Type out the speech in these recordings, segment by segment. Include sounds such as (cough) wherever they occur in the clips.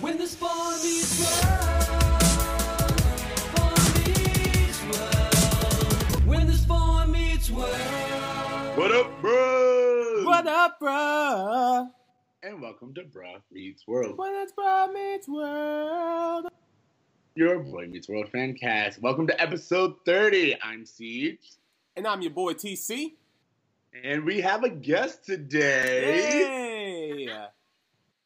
When the spawn meets world, spawn meets world. When the spawn meets world. What up, bro? What up, bruh? And welcome to Bruh Meets World, What is bruh meets world? your Boy Meets World fan cast. Welcome to episode 30. I'm Ceej, And I'm your boy TC. and we have a guest today. Hey!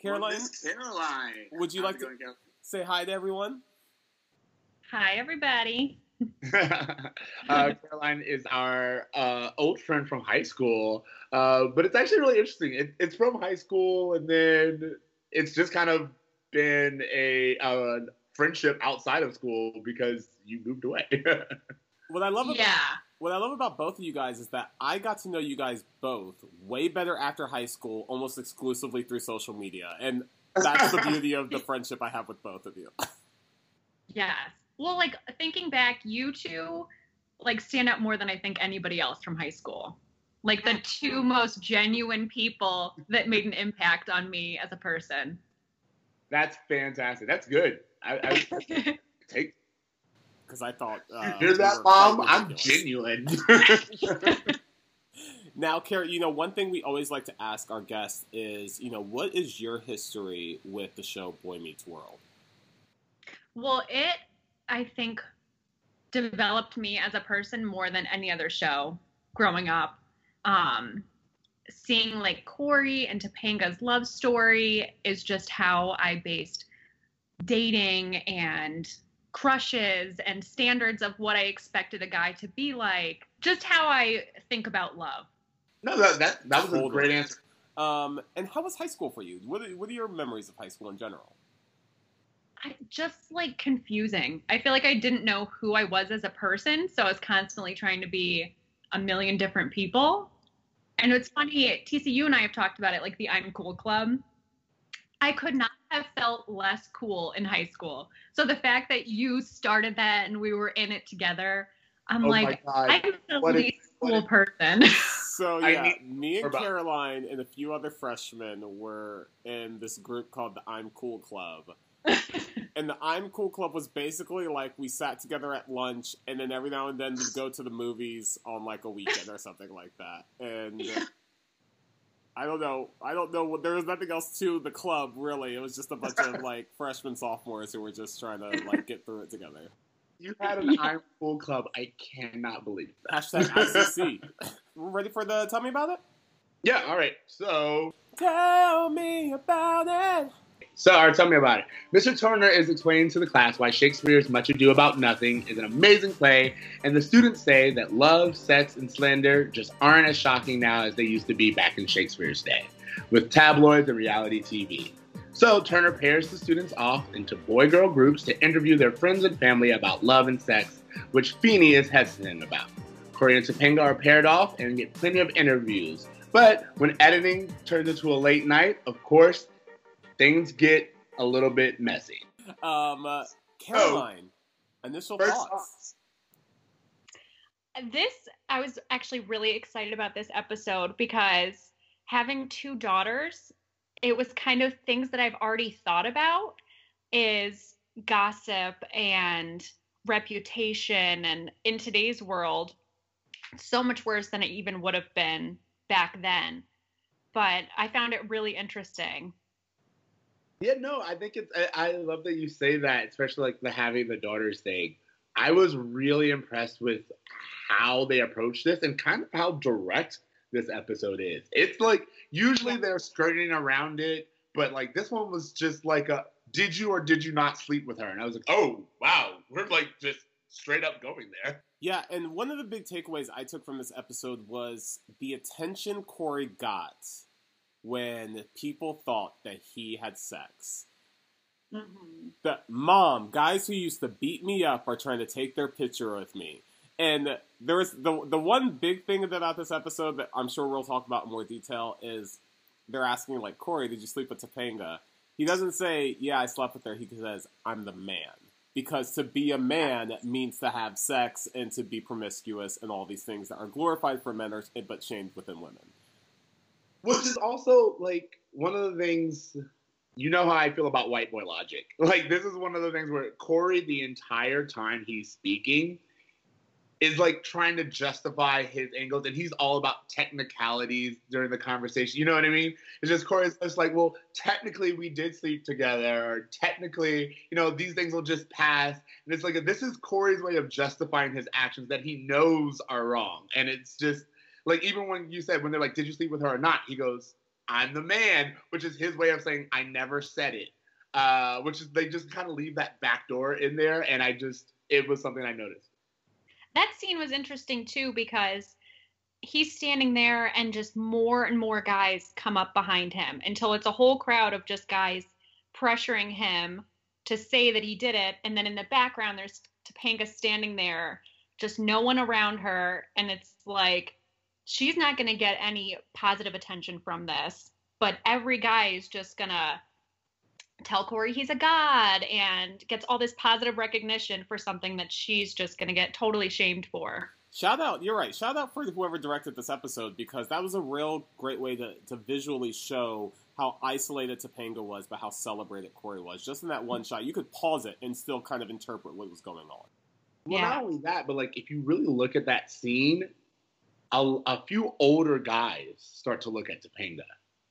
Caroline, Miss Caroline. Would you How's like to- going, Cal- say hi to everyone. Hi, everybody. (laughs) uh, Caroline is our uh, old friend from high school, uh, but it's actually really interesting. It, it's from high school, and then it's just kind of been a friendship outside of school because you moved away. (laughs) What I love about Yeah. What I love about both of you guys is that I got to know you guys both way better after high school, almost exclusively through social media, and that's the beauty of the (laughs) friendship I have with both of you. Yes. Well, like thinking back, you two like stand out more than I think anybody else from high school. Like the two most genuine people that made an impact on me as a person. That's fantastic. That's good. I, I (laughs) take Because I thought, uh, hear that, were mom. I'm genuine. (laughs) (laughs) Now, Kara, you know, one thing we always like to ask our guests is, you know, what is your history with the show Boy Meets World? well, it I think developed me as a person more than any other show growing up. Um seeing like Cory and Topanga's love story is just how I based dating and crushes and standards of what I expected a guy to be like. Just how I think about love. no, that that, that was a great answer. Um, and how was high school for you? What are, what are your memories of high school in general? I, just like confusing. I feel like I didn't know who I was as a person, so I was constantly trying to be a million different people. And it's funny, TCU and I have talked about it, like the I'm Cool Club. I could not have felt less cool in high school. So the fact that you started that and we were in it together, I'm Oh like. I'm the What is- least (laughs) what cool is- person. (laughs) So yeah, need me and Caroline and a few other freshmen were in this group called the I'm Cool Club. (laughs) and the I'm Cool Club was basically like we sat together at lunch, and then every now and then we'd go to the movies on like a weekend or something like that. And I don't know, I don't know. There was nothing else to the club really. It was just a bunch of (laughs) like freshmen, sophomores who were just trying to like get through it together. You had an I'm Cool Club. I cannot believe that. Hashtag ICC. Ready for the tell me about it? Yeah, all right. So, Tell me about it. So right, tell me about it. Mr. Turner is explaining to the class why Shakespeare's Much Ado About Nothing is an amazing play, and the students say that love, sex, and slander just aren't as shocking now as they used to be back in Shakespeare's day, with tabloids and reality TV. So Turner pairs the students off into boy-girl groups to interview their friends and family about love and sex, which Feeney is hesitant about. Cory and Topanga are paired off and get plenty of interviews. But when editing turns into a late night, of course, things get a little bit messy. Um, uh, Caroline, initial First thoughts. this I was actually really excited about this episode because having two daughters, it was kind of things that I've already thought about is gossip and reputation and in today's world so much worse than it even would have been back then. But I found it really interesting. Yeah, no, I think it's. I, I love that you say that, especially like the having the daughters thing. I was really impressed with how they approached this and kind of how direct this episode is. It's like usually they're skirting around it, but like this one was just like a did you or did you not sleep with her? And I was like, oh wow, we're like just straight up going there. Yeah, and one of the big takeaways I took from this episode was the attention Cory got when people thought that he had sex. Mm-hmm. The mom, guys who used to beat me up are trying to take their picture with me. And there was the the one big thing about this episode that I'm sure we'll talk about in more detail is they're asking like Cory, did you sleep with Topanga? He doesn't say, Yeah, I slept with her. He says, I'm the man. Because to be a man means to have sex and to be promiscuous and all these things that are glorified for men are, but shamed within women. Which is also like one of the things you know how I feel about white boy logic. (laughs) Like this is one of the things where Cory, the entire time he's speaking, is like trying to justify his angles, and he's all about technicalities during the conversation. You know what I mean? It's just Cory's just like, well, technically we did sleep together, or technically, you know, these things will just pass. And it's like this is Cory's way of justifying his actions that he knows are wrong, and it's just like even when you said when they're like, did you sleep with her or not? He goes, I'm the man, which is his way of saying I never said it. Uh, which is they just kind of leave that back door in there, and I just it was something I noticed. that scene was interesting too because he's standing there and just more and more guys come up behind him until it's a whole crowd of just guys pressuring him to say that he did it and then in the background there's Topanga standing there just no one around her and it's like she's not going to get any positive attention from this but every guy is just going to tell Cory he's a god and gets all this positive recognition for something that she's just going to get totally shamed for. Shout out, you're right. Shout out for whoever directed this episode because that was a real great way to, to visually show how isolated Topanga was, but how celebrated Cory was. Just in that one shot, you could pause it and still kind of interpret what was going on. Well, Yeah. not only that, but like if you really look at that scene, a, a few older guys start to look at Topanga.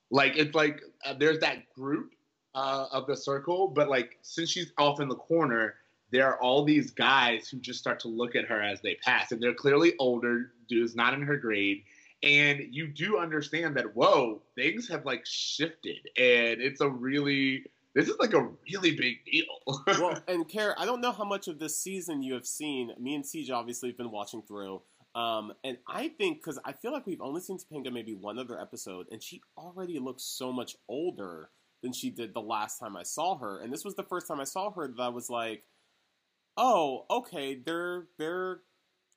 Like it's like uh, there's that group uh, of the circle, but like since she's off in the corner, there are all these guys who just start to look at her as they pass, and they're clearly older dudes, not in her grade. And you do understand that whoa, things have like shifted, and it's a really this is like a really big deal. (laughs) well, and Kara, I don't know how much of this season you have seen. Me and Ceej obviously have been watching through. Um, and I think because I feel like we've only seen Topanga maybe one other episode, and she already looks so much older than she did the last time I saw her. And this was the first time I saw her that I was like, "Oh, okay, they're they're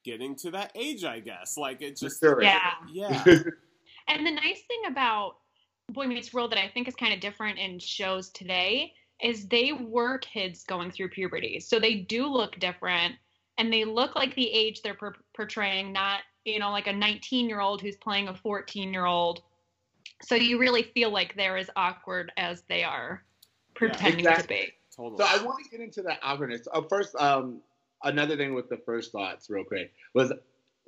getting to that age, I guess." Like it just, Sure. Yeah. yeah, (laughs) And the nice thing about Boy Meets World that I think is kind of different in shows today is they were kids going through puberty. So they do look different and they look like the age they're per- portraying, not, you know, like a 19 year old who's playing a 14 year old. So you really feel like they're as awkward as they are pretending exactly. to be. totally. So I want to get into that awkwardness. Uh, first, um, another thing with the first thoughts, real quick, was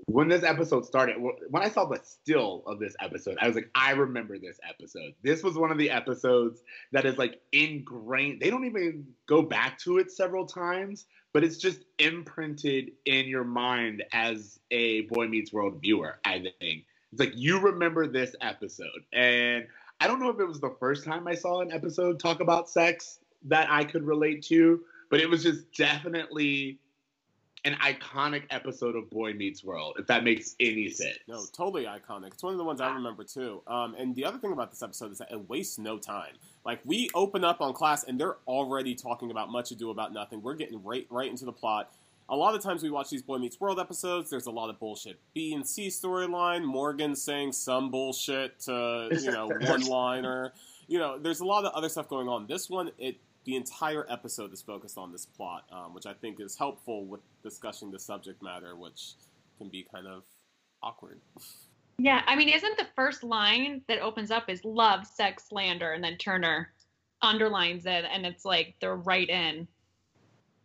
when this episode started. When I saw the still of this episode, I was like, I remember this episode. This was one of the episodes that is like ingrained. They don't even go back to it several times, but it's just imprinted in your mind as a Boy Meets World viewer. I think it's like you remember this episode, and I don't know if it was the first time I saw an episode talk about sex that I could relate to, but it was just definitely an iconic episode of Boy Meets World, if that makes any sense. No, totally iconic. It's one of the ones I remember too. Um, and the other thing about this episode is that it wastes no time. Like we open up on class and they're already talking about much ado about nothing. We're getting right right into the plot. A lot of times we watch these Boy Meets World episodes. There's a lot of bullshit. B and C storyline. Morgan saying some bullshit to you know (laughs) one liner. You know, there's a lot of other stuff going on. This one, it the entire episode is focused on this plot, um, which I think is helpful with discussing the subject matter, which can be kind of awkward. Yeah, I mean, isn't the first line that opens up is love, sex, slander, and then Turner underlines it, and it's like they're right in.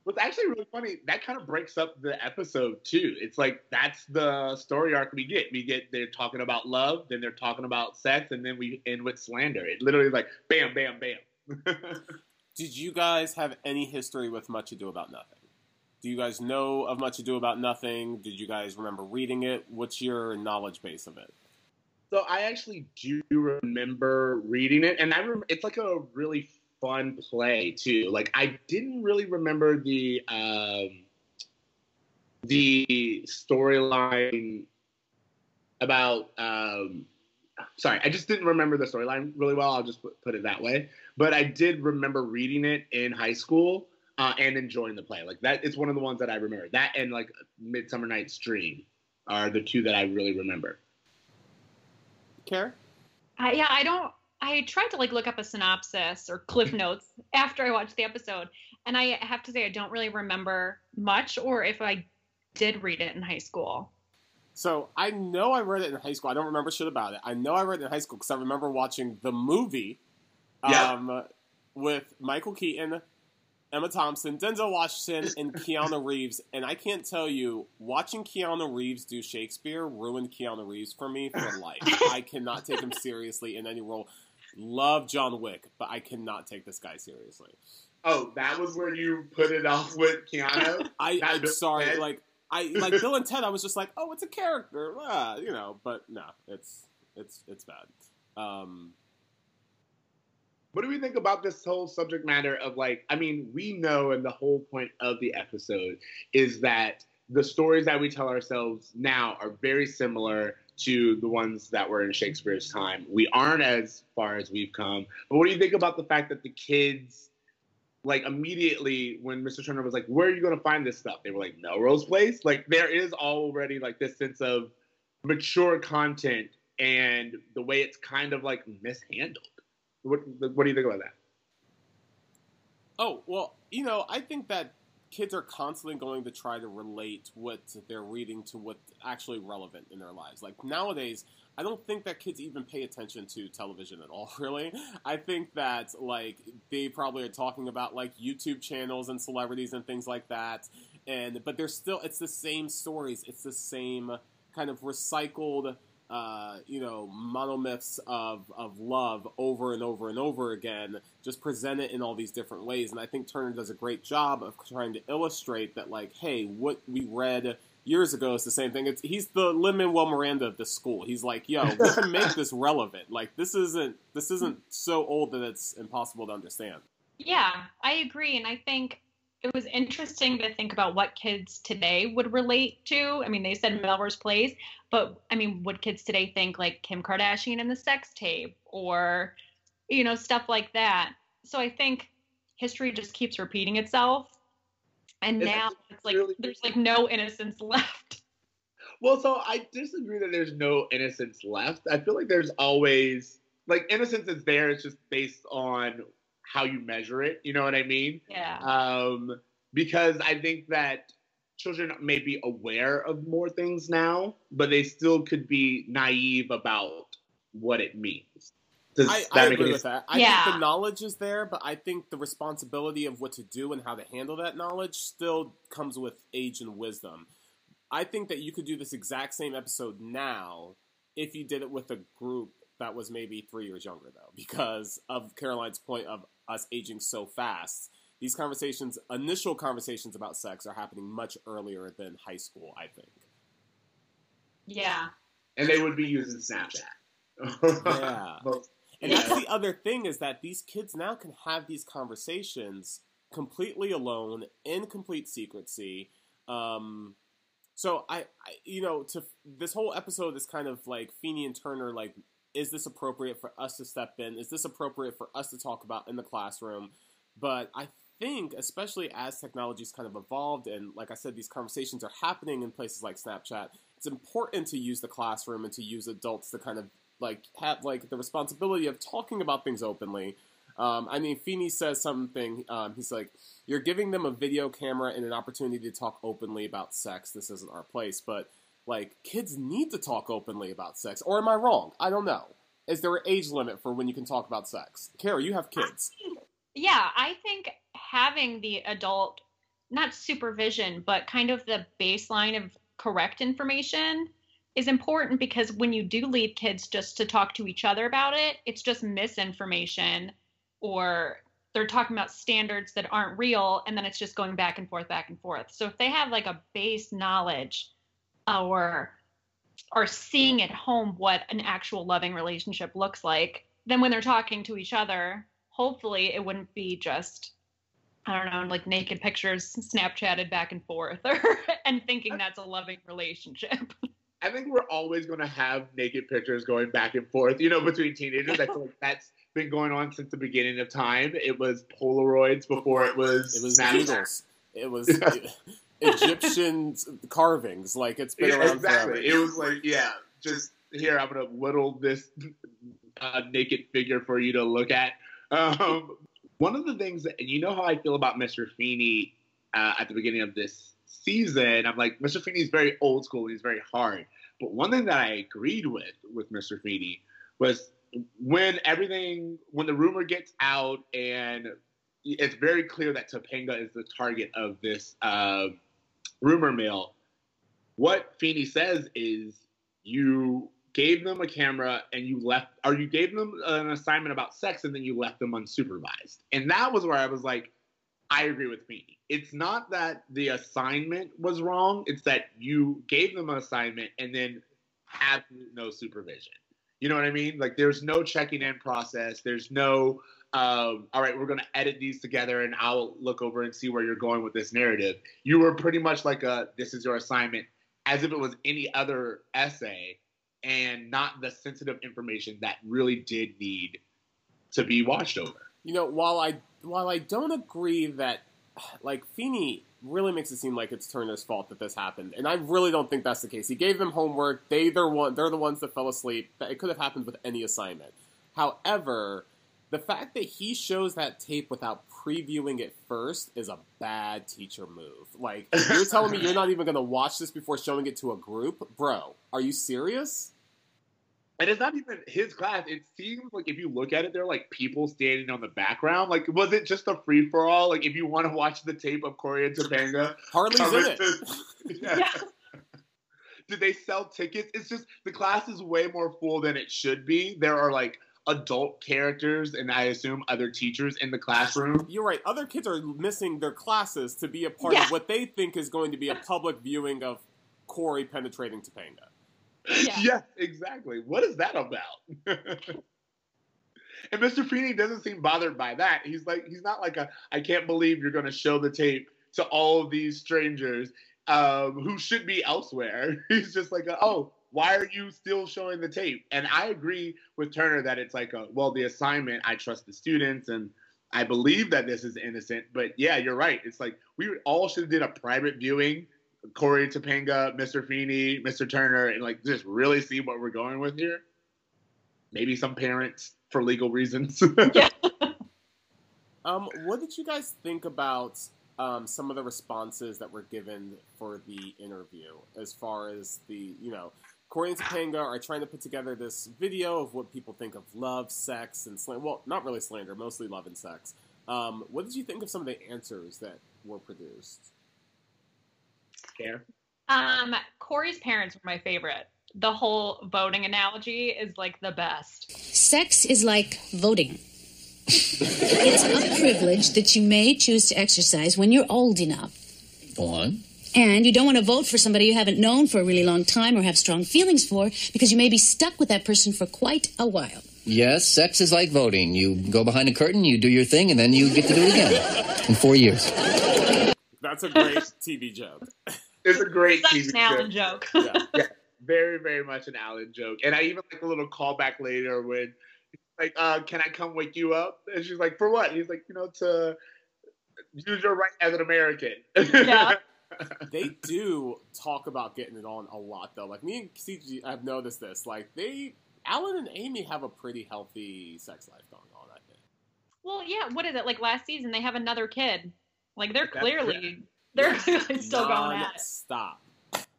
What's actually really funny, that kind of breaks up the episode too. It's like that's the story arc we get. We get they're talking about love, then they're talking about sex, and then we end with slander. It literally is like bam, bam, bam. (laughs) Did you guys have any history with Much Ado About Nothing? Do you guys know of Much Ado About Nothing? Did you guys remember reading it? What's your knowledge base of it? So I actually do remember reading it, and I rem- it's like a really fun play too. Like I didn't really remember the um, the storyline about. Um, sorry, I just didn't remember the storyline really well. I'll just put, put it that way. But I did remember reading it in high school uh, and enjoying the play. Like that, it's one of the ones that I remember. That and like Midsummer Night's Dream are the two that I really remember. Care? I, yeah, I don't. I tried to like look up a synopsis or cliff (laughs) notes after I watched the episode, and I have to say I don't really remember much, or if I did read it in high school. So I know I read it in high school. I don't remember shit about it. I know I read it in high school because I remember watching the movie. Yeah. Um, with Michael Keaton, Emma Thompson, Denzel Washington, and (laughs) Keanu Reeves. And I can't tell you, watching Keanu Reeves do Shakespeare ruined Keanu Reeves for me for life. I cannot take him seriously in any role. Love John Wick, but I cannot take this guy seriously. Oh, that was where you put it off with Keanu. (laughs) I, I'm sorry, Ted? like I like Bill and Ted. I was just like, oh, it's a character, ah, you know. But no, it's it's it's bad. Um, What do we think about this whole subject matter of like, I mean, we know, and the whole point of the episode is that the stories that we tell ourselves now are very similar to the ones that were in Shakespeare's time. We aren't as far as we've come. But what do you think about the fact that the kids, like immediately when Mr. Turner was like, Where are you going to find this stuff? They were like, Melrose Place? Like, there is already like this sense of mature content and the way it's kind of like mishandled. What, what do you think about that? oh well, you know, I think that kids are constantly going to try to relate what they're reading to what's actually relevant in their lives. Like nowadays, I don't think that kids even pay attention to television at all, (laughs) really. I think that like they probably are talking about like YouTube channels and celebrities and things like that. And but they're still it's the same stories. It's the same kind of recycled uh, you know, monomyths of, of love over and over and over again, just present it in all these different ways. And I think Turner does a great job of trying to illustrate that, like, hey, what we read years ago is the same thing. It's, he's the Lin-Manuel Miranda of the school. He's like, yo, we can (laughs) make this relevant. Like, this isn't this isn't so old that it's impossible to understand. Yeah, I agree. And I think it was interesting to think about what kids today would relate to. I mean, they said Melrose Place, but I mean, would kids today think like Kim Kardashian and the sex tape or, you know, stuff like that? So I think history just keeps repeating itself. And It's now it's like really- there's like no innocence (laughs) left. Well, so I disagree that there's no innocence left. I feel like there's always like innocence is there. It's just based on how you measure it. You know what I mean? Yeah. Um, because I think that children may be aware of more things now, but they still could be naive about what it means. Does I, that I make agree any with that. I Yeah. think the knowledge is there, but I think the responsibility of what to do and how to handle that knowledge still comes with age and wisdom. I think that you could do this exact same episode now if you did it with a group that was maybe three years younger, though, because of Caroline's point of us aging so fast. These conversations, initial conversations about sex, are happening much earlier than high school, I think. Yeah. And they would be using Snapchat. Yeah. (laughs) But- And Yeah. that's the other thing is that these kids now can have these conversations completely alone in complete secrecy. Um, so I, I, you know, to this whole episode is kind of like Feeney and Turner. Like, is this appropriate for us to step in? Is this appropriate for us to talk about in the classroom? But I think, especially as technology's kind of evolved, and like I said, these conversations are happening in places like Snapchat. It's important to use the classroom and to use adults to kind of like have like the responsibility of talking about things openly. Um, I mean, Feeney says something. Um, he's like, "You're giving them a video camera and an opportunity to talk openly about sex. This isn't our place." But like, kids need to talk openly about sex. Or am I wrong? I don't know. Is there an age limit for when you can talk about sex? Kara, you have kids. Yeah, I think having the adult, not supervision, but kind of the baseline of correct information is important because when you do leave kids just to talk to each other about it, it's just misinformation or they're talking about standards that aren't real and then it's just going back and forth back and forth. So if they have like a base knowledge or are seeing at home what an actual loving relationship looks like, then when they're talking to each other, hopefully it wouldn't be just I don't know, like naked pictures Snapchatted back and forth (laughs) or and thinking that's a loving relationship. (laughs) I think we're always going to have naked pictures going back and forth, you know, between teenagers. I feel like that's been going on since the beginning of time. It was Polaroids before it was It was Snapchat. needles. It was (laughs) Egyptian carvings. Like it's been Yeah, around exactly. forever. It was like, yeah, just here, I'm to whittle this uh, naked figure for you to look at. Um, one of the things, that, and you know how I feel about Mr. Feeney uh, at the beginning of this season, I'm like, Mr. Feeney's very old school, he's very hard. But one thing that I agreed with with Mr. Feeney was when everything when the rumor gets out and it's very clear that Topanga is the target of this uh, rumor mill. What Feeney says is you gave them a camera and you left, or you gave them an assignment about sex and then you left them unsupervised. And that was where I was like, I agree with Feeney. It's not that the assignment was wrong, it's that you gave them an assignment and then absolute no supervision. You know what I mean? Like there's no checking in process. There's no, um, all right, we're going to edit these together and I'll look over and see where you're going with this narrative. You were pretty much like a, this is your assignment, as if it was any other essay and not the sensitive information that really did need to be watched over. You know, while I while I don't agree that like Feeney really makes it seem like it's Turner's fault that this happened, and I really don't think that's the case. He gave them homework. They they're one they're the ones that fell asleep. It could have happened with any assignment. However, the fact that he shows that tape without previewing it first is a bad teacher move. Like you're telling me you're not even going to watch this before showing it to a group, bro? Are you serious? And it's not even his class. It seems like if you look at it, there are like people standing on the background. Like, was it just a free for all? Like, if you want to watch the tape of Cory and Topanga, Harley's in it. to- (laughs) yeah. Yeah. Did they sell tickets? It's just the class is way more full than it should be. There are like adult characters and I assume other teachers in the classroom. You're right. Other kids are missing their classes to be a part Yeah. of what they think is going to be a public viewing of Cory penetrating Topanga. Yeah. (laughs) yes, exactly. What is that about? (laughs) and Mr. Feeney doesn't seem bothered by that. He's like, he's not like a, I can't believe you're going to show the tape to all of these strangers um, who should be elsewhere. (laughs) He's just like, a, oh, why are you still showing the tape? And I agree with Turner that it's like, a, well, the assignment, I trust the students and I believe that this is innocent. But yeah, you're right. It's like we all should have did a private viewing Cory Topanga, Mr. Feeney, Mr. Turner, and like just really see what we're going with here. Maybe some parents for legal reasons. (laughs) (laughs) Um, what did you guys think about um, some of the responses that were given for the interview, as far as the you know, Cory and Topanga are trying to put together this video of what people think of love, sex, and slander. Well, not really slander, mostly love and sex. Um, what did you think of some of the answers that were produced? Care? Um, Cory's parents were my favorite. The whole voting analogy is like the best. Sex is like voting. it's a privilege that you may choose to exercise when you're old enough. Go on. And you don't want to vote for somebody you haven't known for a really long time or have strong feelings for because you may be stuck with that person for quite a while. Yes, sex is like voting. You go behind a curtain, you do your thing, and then you get to do it again in four years. That's a great (laughs) TV joke. (laughs) It's a great Such TV an Alan show. joke. (laughs) Yeah. Very, very much an Alan joke. And I even like a little callback later when like, uh, can I come wake you up? And she's like, for what? He's like, you know, to use your right as an American. Yeah. They do talk about getting it on a lot though. Like me and CG, I've noticed this. Like they, Alan and Amy have a pretty healthy sex life going on. I think. Well, yeah. What is it like? Last season they have another kid. Like they're That's clearly they're clearly (laughs) still going at it. Stop.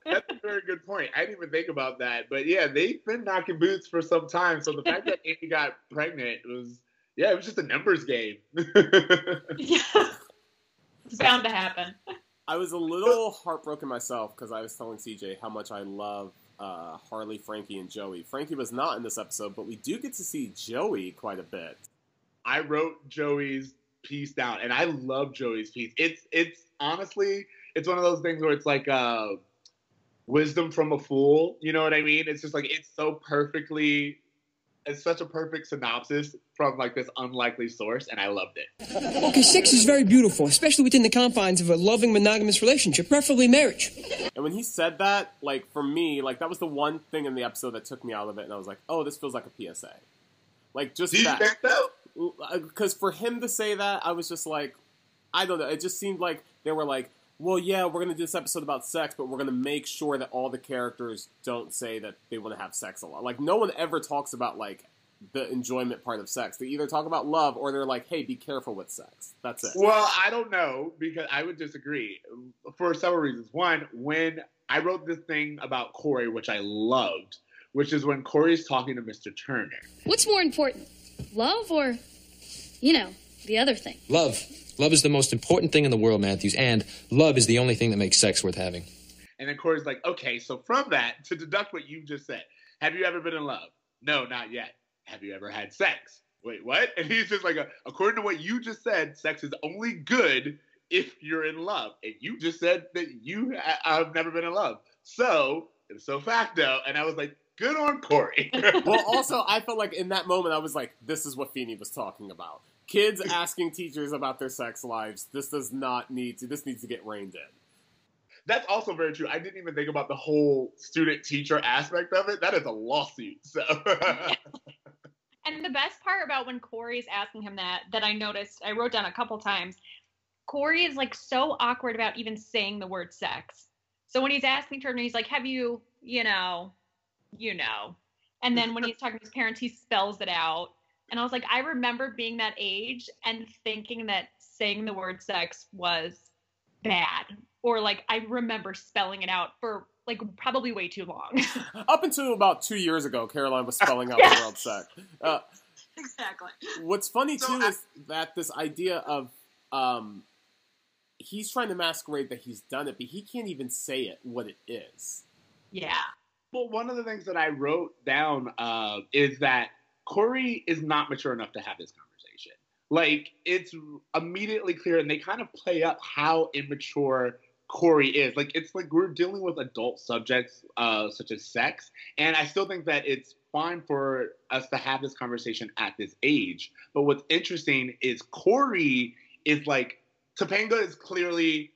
That's a very good point. I didn't even think about that. But yeah, they've been knocking boots for some time. So the fact that (laughs) Amy got pregnant was, yeah, it was just a numbers game. (laughs) Yeah. It's bound to happen. I was a little heartbroken myself because I was telling CJ how much I love uh, Harley, Frankie, and Joey. Frankie was not in this episode, but we do get to see Joey quite a bit. I wrote Joey's piece down, and I love Joey's piece. It's it's honestly, it's one of those things where it's like uh, wisdom from a fool. You know what I mean? It's just like it's so perfectly, it's such a perfect synopsis from like this unlikely source, and I loved it. Okay, sex is very beautiful, especially within the confines of a loving monogamous relationship, preferably marriage. And when he said that, like for me, like that was the one thing in the episode that took me out of it, and I was like, oh, this feels like a PSA. Like just Do you that. think so? because for him to say that, I was just like, I don't know. It just seemed like they were like, well, yeah, we're gonna do this episode about sex, but we're gonna make sure that all the characters don't say that they want to have sex a lot. Like no one ever talks about like the enjoyment part of sex. They either talk about love or they're like, hey, be careful with sex. That's it. Well, I don't know because I would disagree for several reasons. One, when I wrote this thing about Cory, which I loved, which is when Cory's talking to Mr. Turner. What's more important, love or, you know, the other thing? Love. Love is the most important thing in the world, Matthews, and love is the only thing that makes sex worth having. And then Cory's like, okay, so from that, to deduct what you just said, have you ever been in love? No, not yet. Have you ever had sex? Wait, what? (laughs) And he's just like, according to what you just said, sex is only good if you're in love. And you just said that you I've never been in love. So, so facto. And I was like, good on Cory. (laughs) well, (laughs) also, I felt like in that moment, I was like, this is what Feeney was talking about. Kids asking teachers about their sex lives. This does not need to, this needs to get reined in. That's also very true. I didn't even think about the whole student teacher aspect of it. That is a lawsuit. So (laughs) And the best part about when Cory's asking him that, that I noticed, I wrote down a couple times, Cory is like so awkward about even saying the word sex. So when he's asking Turner, he's like, Have you, you know, you know. And then when he's talking to his parents, he spells it out. And I was like, I remember being that age and thinking that saying the word sex was bad. Or like I remember spelling it out for like probably way too long. (laughs) Up until about two years ago, Caroline was spelling out Yes. (laughs) the word sex. Uh, exactly. What's funny So too I- is that this idea of um, he's trying to masquerade that he's done it, but he can't even say it what it is. Yeah. Well, one of the things that I wrote down uh, is that Cory is not mature enough to have this conversation. Like, it's immediately clear, and they kind of play up how immature Cory is. Like, it's like we're dealing with adult subjects uh, such as sex, and I still think that it's fine for us to have this conversation at this age. But what's interesting is Cory is like, Topanga is clearly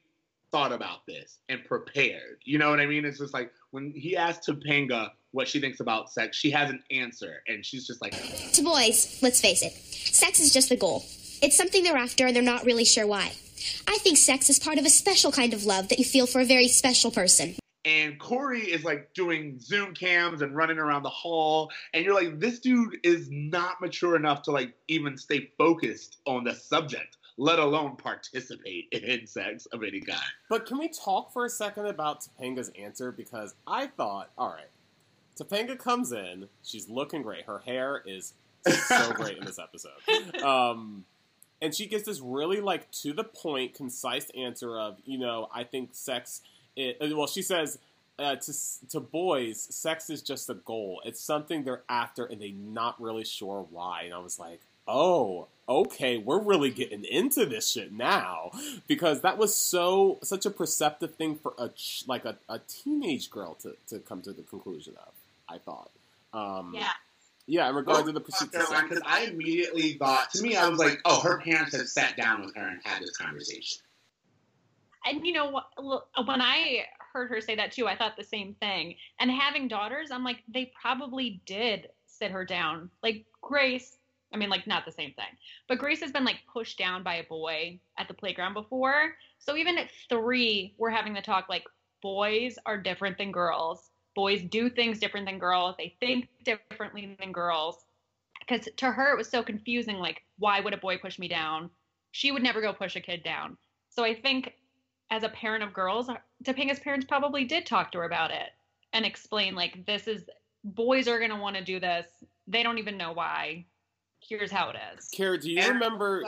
thought about this and prepared. You know what I mean? It's just like when he asked Topanga what she thinks about sex, she has an answer, and she's just like, To boys, let's face it, sex is just the goal. It's something they're after and they're not really sure why. I think sex is part of a special kind of love that you feel for a very special person. and Cory is like doing Zoom cams and running around the hall, and you're like, this dude is not mature enough to like even stay focused on the subject, let alone participate (laughs) in sex of any kind. But can we talk for a second about Topanga's answer? Because I thought, all right, Topanga comes in, she's looking great. Her hair is so (laughs) great in this episode. Um, and she gives this really like to the point, concise answer of, you know, I think sex. It, well, she says uh, to to boys, sex is just a goal. It's something they're after, and they're not really sure why. And I was like, oh, okay, we're really getting into this shit now because that was so such a perceptive thing for a ch- like a, a teenage girl to, to come to the conclusion of. I thought. Um, Yeah. Yeah, in regard to the pursuit. Because I immediately thought, to me, I was like, oh, her parents have sat down with her and had this conversation. And you know what? look, When I heard her say that too, I thought the same thing. And having daughters, I'm like, they probably did sit her down. Like Grace, I mean, like not the same thing, but Grace has been like pushed down by a boy at the playground before. So even at three, we're having the talk like boys are different than girls. Boys do things different than girls. They think differently than girls. Because to her, it was so confusing. Like, why would a boy push me down? She would never go push a kid down. So I think as a parent of girls, uh, Topanga's parents probably did talk to her about it and explain like this is boys are gonna want to do this. They don't even know why. Here's how it is. Kara, do you And- remember?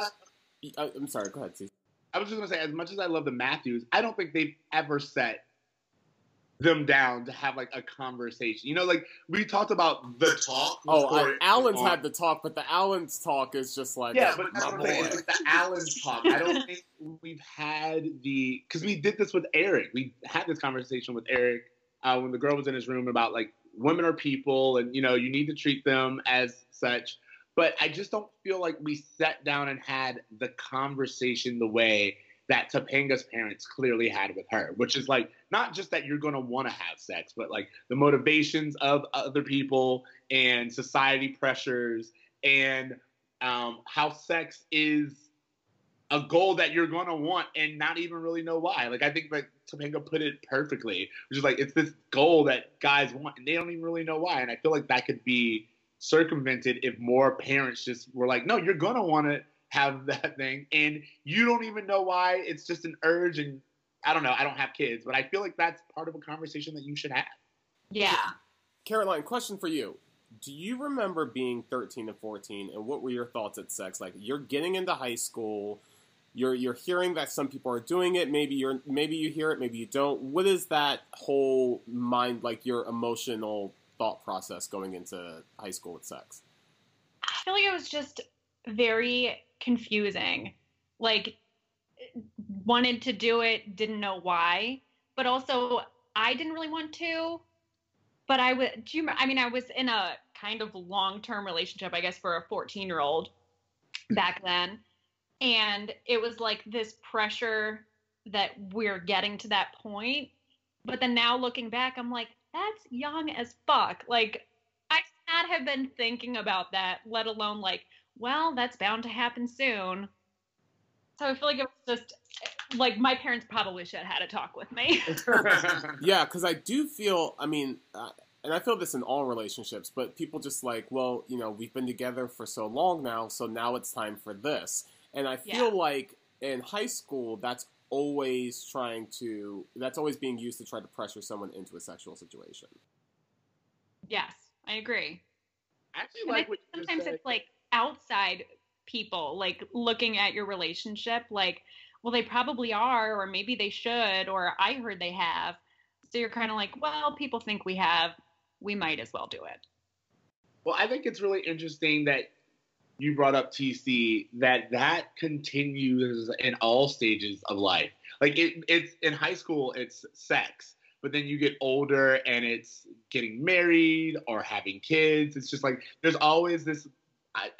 I, I'm sorry. Go ahead, Steve. I was just gonna say, as much as I love the Matthews, I don't think they've ever set them down to have like a conversation. You know, like we talked about the talk. Oh, before I, Alan's had the talk, but the Alan's talk is just like Yeah, uh, but that's what I'm saying. like the Alan talk. I don't think we've had the because we did this with Eric. We had this conversation with Eric uh, when the girl was in his room about like women are people and you know you need to treat them as such. But I just don't feel like we sat down and had the conversation the way that Topanga's parents clearly had with her, which is like not just that you're going to want to have sex, but like the motivations of other people and society pressures and um, how sex is a goal that you're going to want and not even really know why. Like I think that Topanga put it perfectly, which is like it's this goal that guys want and they don't even really know why. And I feel like that could be circumvented if more parents just were like, no, you're going to want to have (laughs) that thing and you don't even know why. It's just an urge and I don't know. I don't have kids, but I feel like that's part of a conversation that you should have. Yeah. Caroline, question for you. Do you remember being 13 and 14 and what were your thoughts at sex? Like you're getting into high school, you're you're hearing that some people are doing it, maybe you're maybe you hear it, maybe you don't. What is that whole mind like your emotional thought process going into high school with sex? I feel like it was just very confusing. Like, wanted to do it, didn't know why, but also I didn't really want to. But I would. Do you? I mean, I was in a kind of long-term relationship, I guess, for a 14-year-old back then, and it was like this pressure that we're getting to that point. But then now looking back, I'm like, that's young as fuck. Like, I should not have been thinking about that, let alone like, well, that's bound to happen soon. So I feel like it was just like my parents probably should have had a talk with me. (laughs) Yeah, because I do feel, I mean, uh, and I feel this in all relationships, but people just like, well, you know, we've been together for so long now, so now it's time for this. And I feel Yeah. like in high school, that's always trying to, that's always being used to try to pressure someone into a sexual situation. yes, I agree. Actually And I what think you just sometimes it's like outside people, like looking at your relationship, like, well, they probably are, or maybe they should, or I heard they have. So you're kind of like, well, people think we have, we might as well do it. Well, I think it's really interesting that you brought up TC that that continues in all stages of life. Like it, it's in high school, it's sex, but then you get older and it's getting married or having kids. It's just like there's always this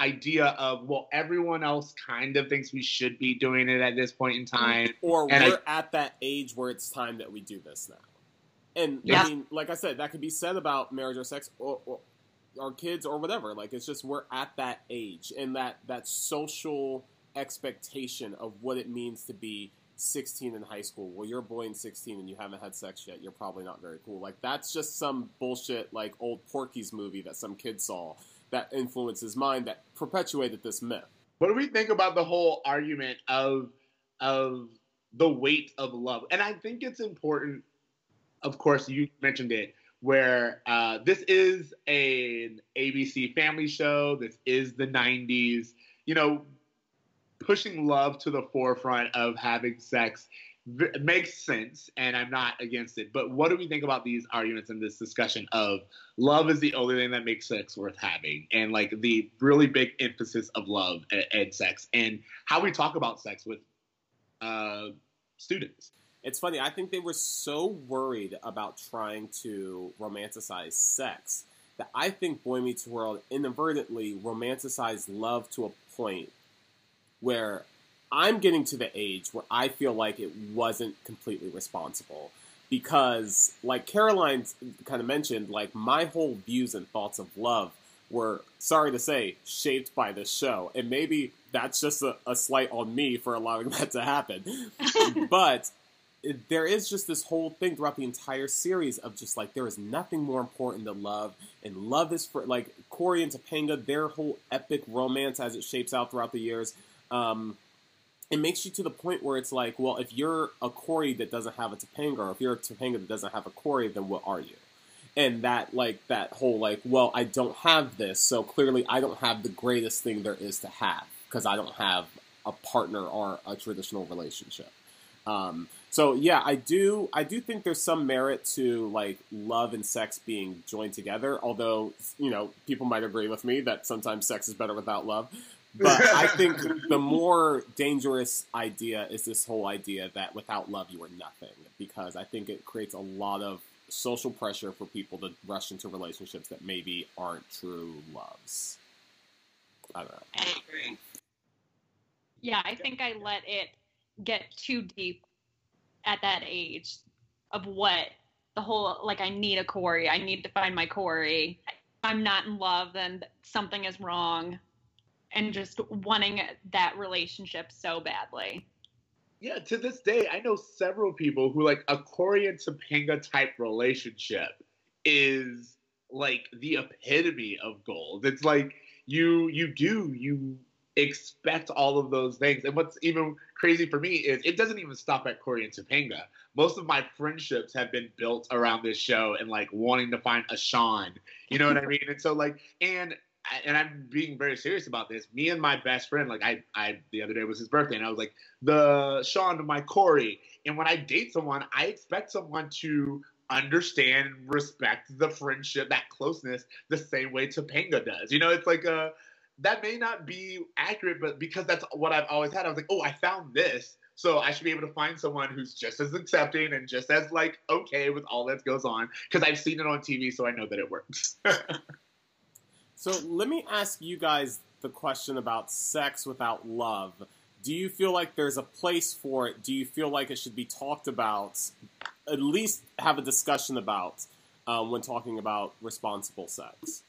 idea of well, everyone else kind of thinks we should be doing it at this point in time. Or And we're at that age where it's time that we do this now. And Yeah. I mean, like I said, that could be said about marriage or sex or, or our kids or whatever. Like it's just we're at that age and that that social expectation of what it means to be 16 in high school. Well, you're a boy in 16 and you haven't had sex yet. You're probably not very cool. Like that's just some bullshit like old Porky's movie that some kid saw that influenced his mind that perpetuated this myth. What do we think about the whole argument of of the weight of love? And I think it's important. Of course, you mentioned it, where uh, this is an ABC family show. This is the '90s. You know, pushing love to the forefront of having sex v- makes sense, and I'm not against it. But what do we think about these arguments and this discussion of love is the only thing that makes sex worth having, and like the really big emphasis of love and, and sex, and how we talk about sex with uh, students? It's funny. I think they were so worried about trying to romanticize sex that I think Boy Meets World inadvertently romanticized love to a point where I'm getting to the age where I feel like it wasn't completely responsible. Because, like Caroline kind of mentioned, like my whole views and thoughts of love were, sorry to say, shaped by this show. And maybe that's just a, a slight on me for allowing (laughs) that to happen. (laughs) but it- there is just this whole thing throughout the entire series of just like there is nothing more important than love, and love is for like Cory and Topanga, their whole epic romance as it shapes out throughout the years. Um, it makes you to the point where it's like, well, if you're a Cory that doesn't have a Topanga, or if you're a Topanga that doesn't have a Cory, then what are you? And that like that whole like, well, I don't have this, so clearly I don't have the greatest thing there is to have because I don't have a partner or a traditional relationship. Um, so yeah, I do. I do think there's some merit to like love and sex being joined together. Although you know, people might agree with me that sometimes sex is better without love. But I (laughs) think the more dangerous idea is this whole idea that without love you are nothing. Because I think it creates a lot of social pressure for people to rush into relationships that maybe aren't true loves. I don't know. I agree. Yeah, I think I let it get too deep at that age of what the whole like I need a Cory, I need to find my Cory. I'm not in love, then something is wrong, and just wanting that relationship so badly. Yeah, to this day, I know several people who like a Cory and Topanga type relationship is like the epitome of gold. It's like you you do you expect all of those things. And what's even crazy for me is it doesn't even stop at Cory and Topanga. Most of my friendships have been built around this show and like wanting to find a Sean. You know what I mean? And so like and and I'm being very serious about this. Me and my best friend, like I, I the other day was his birthday, and I was like the Sean to my Cory. And when I date someone, I expect someone to understand respect the friendship, that closeness, the same way Topanga does. You know, it's like a that may not be accurate, but because that's what I've always had, I was like, oh, I found this. So I should be able to find someone who's just as accepting and just as like okay with all that goes on because I've seen it on TV, so I know that it works. (laughs) So let me ask you guys the question about sex without love. Do you feel like there's a place for it? Do you feel like it should be talked about? At least have a discussion about um, when talking about responsible sex.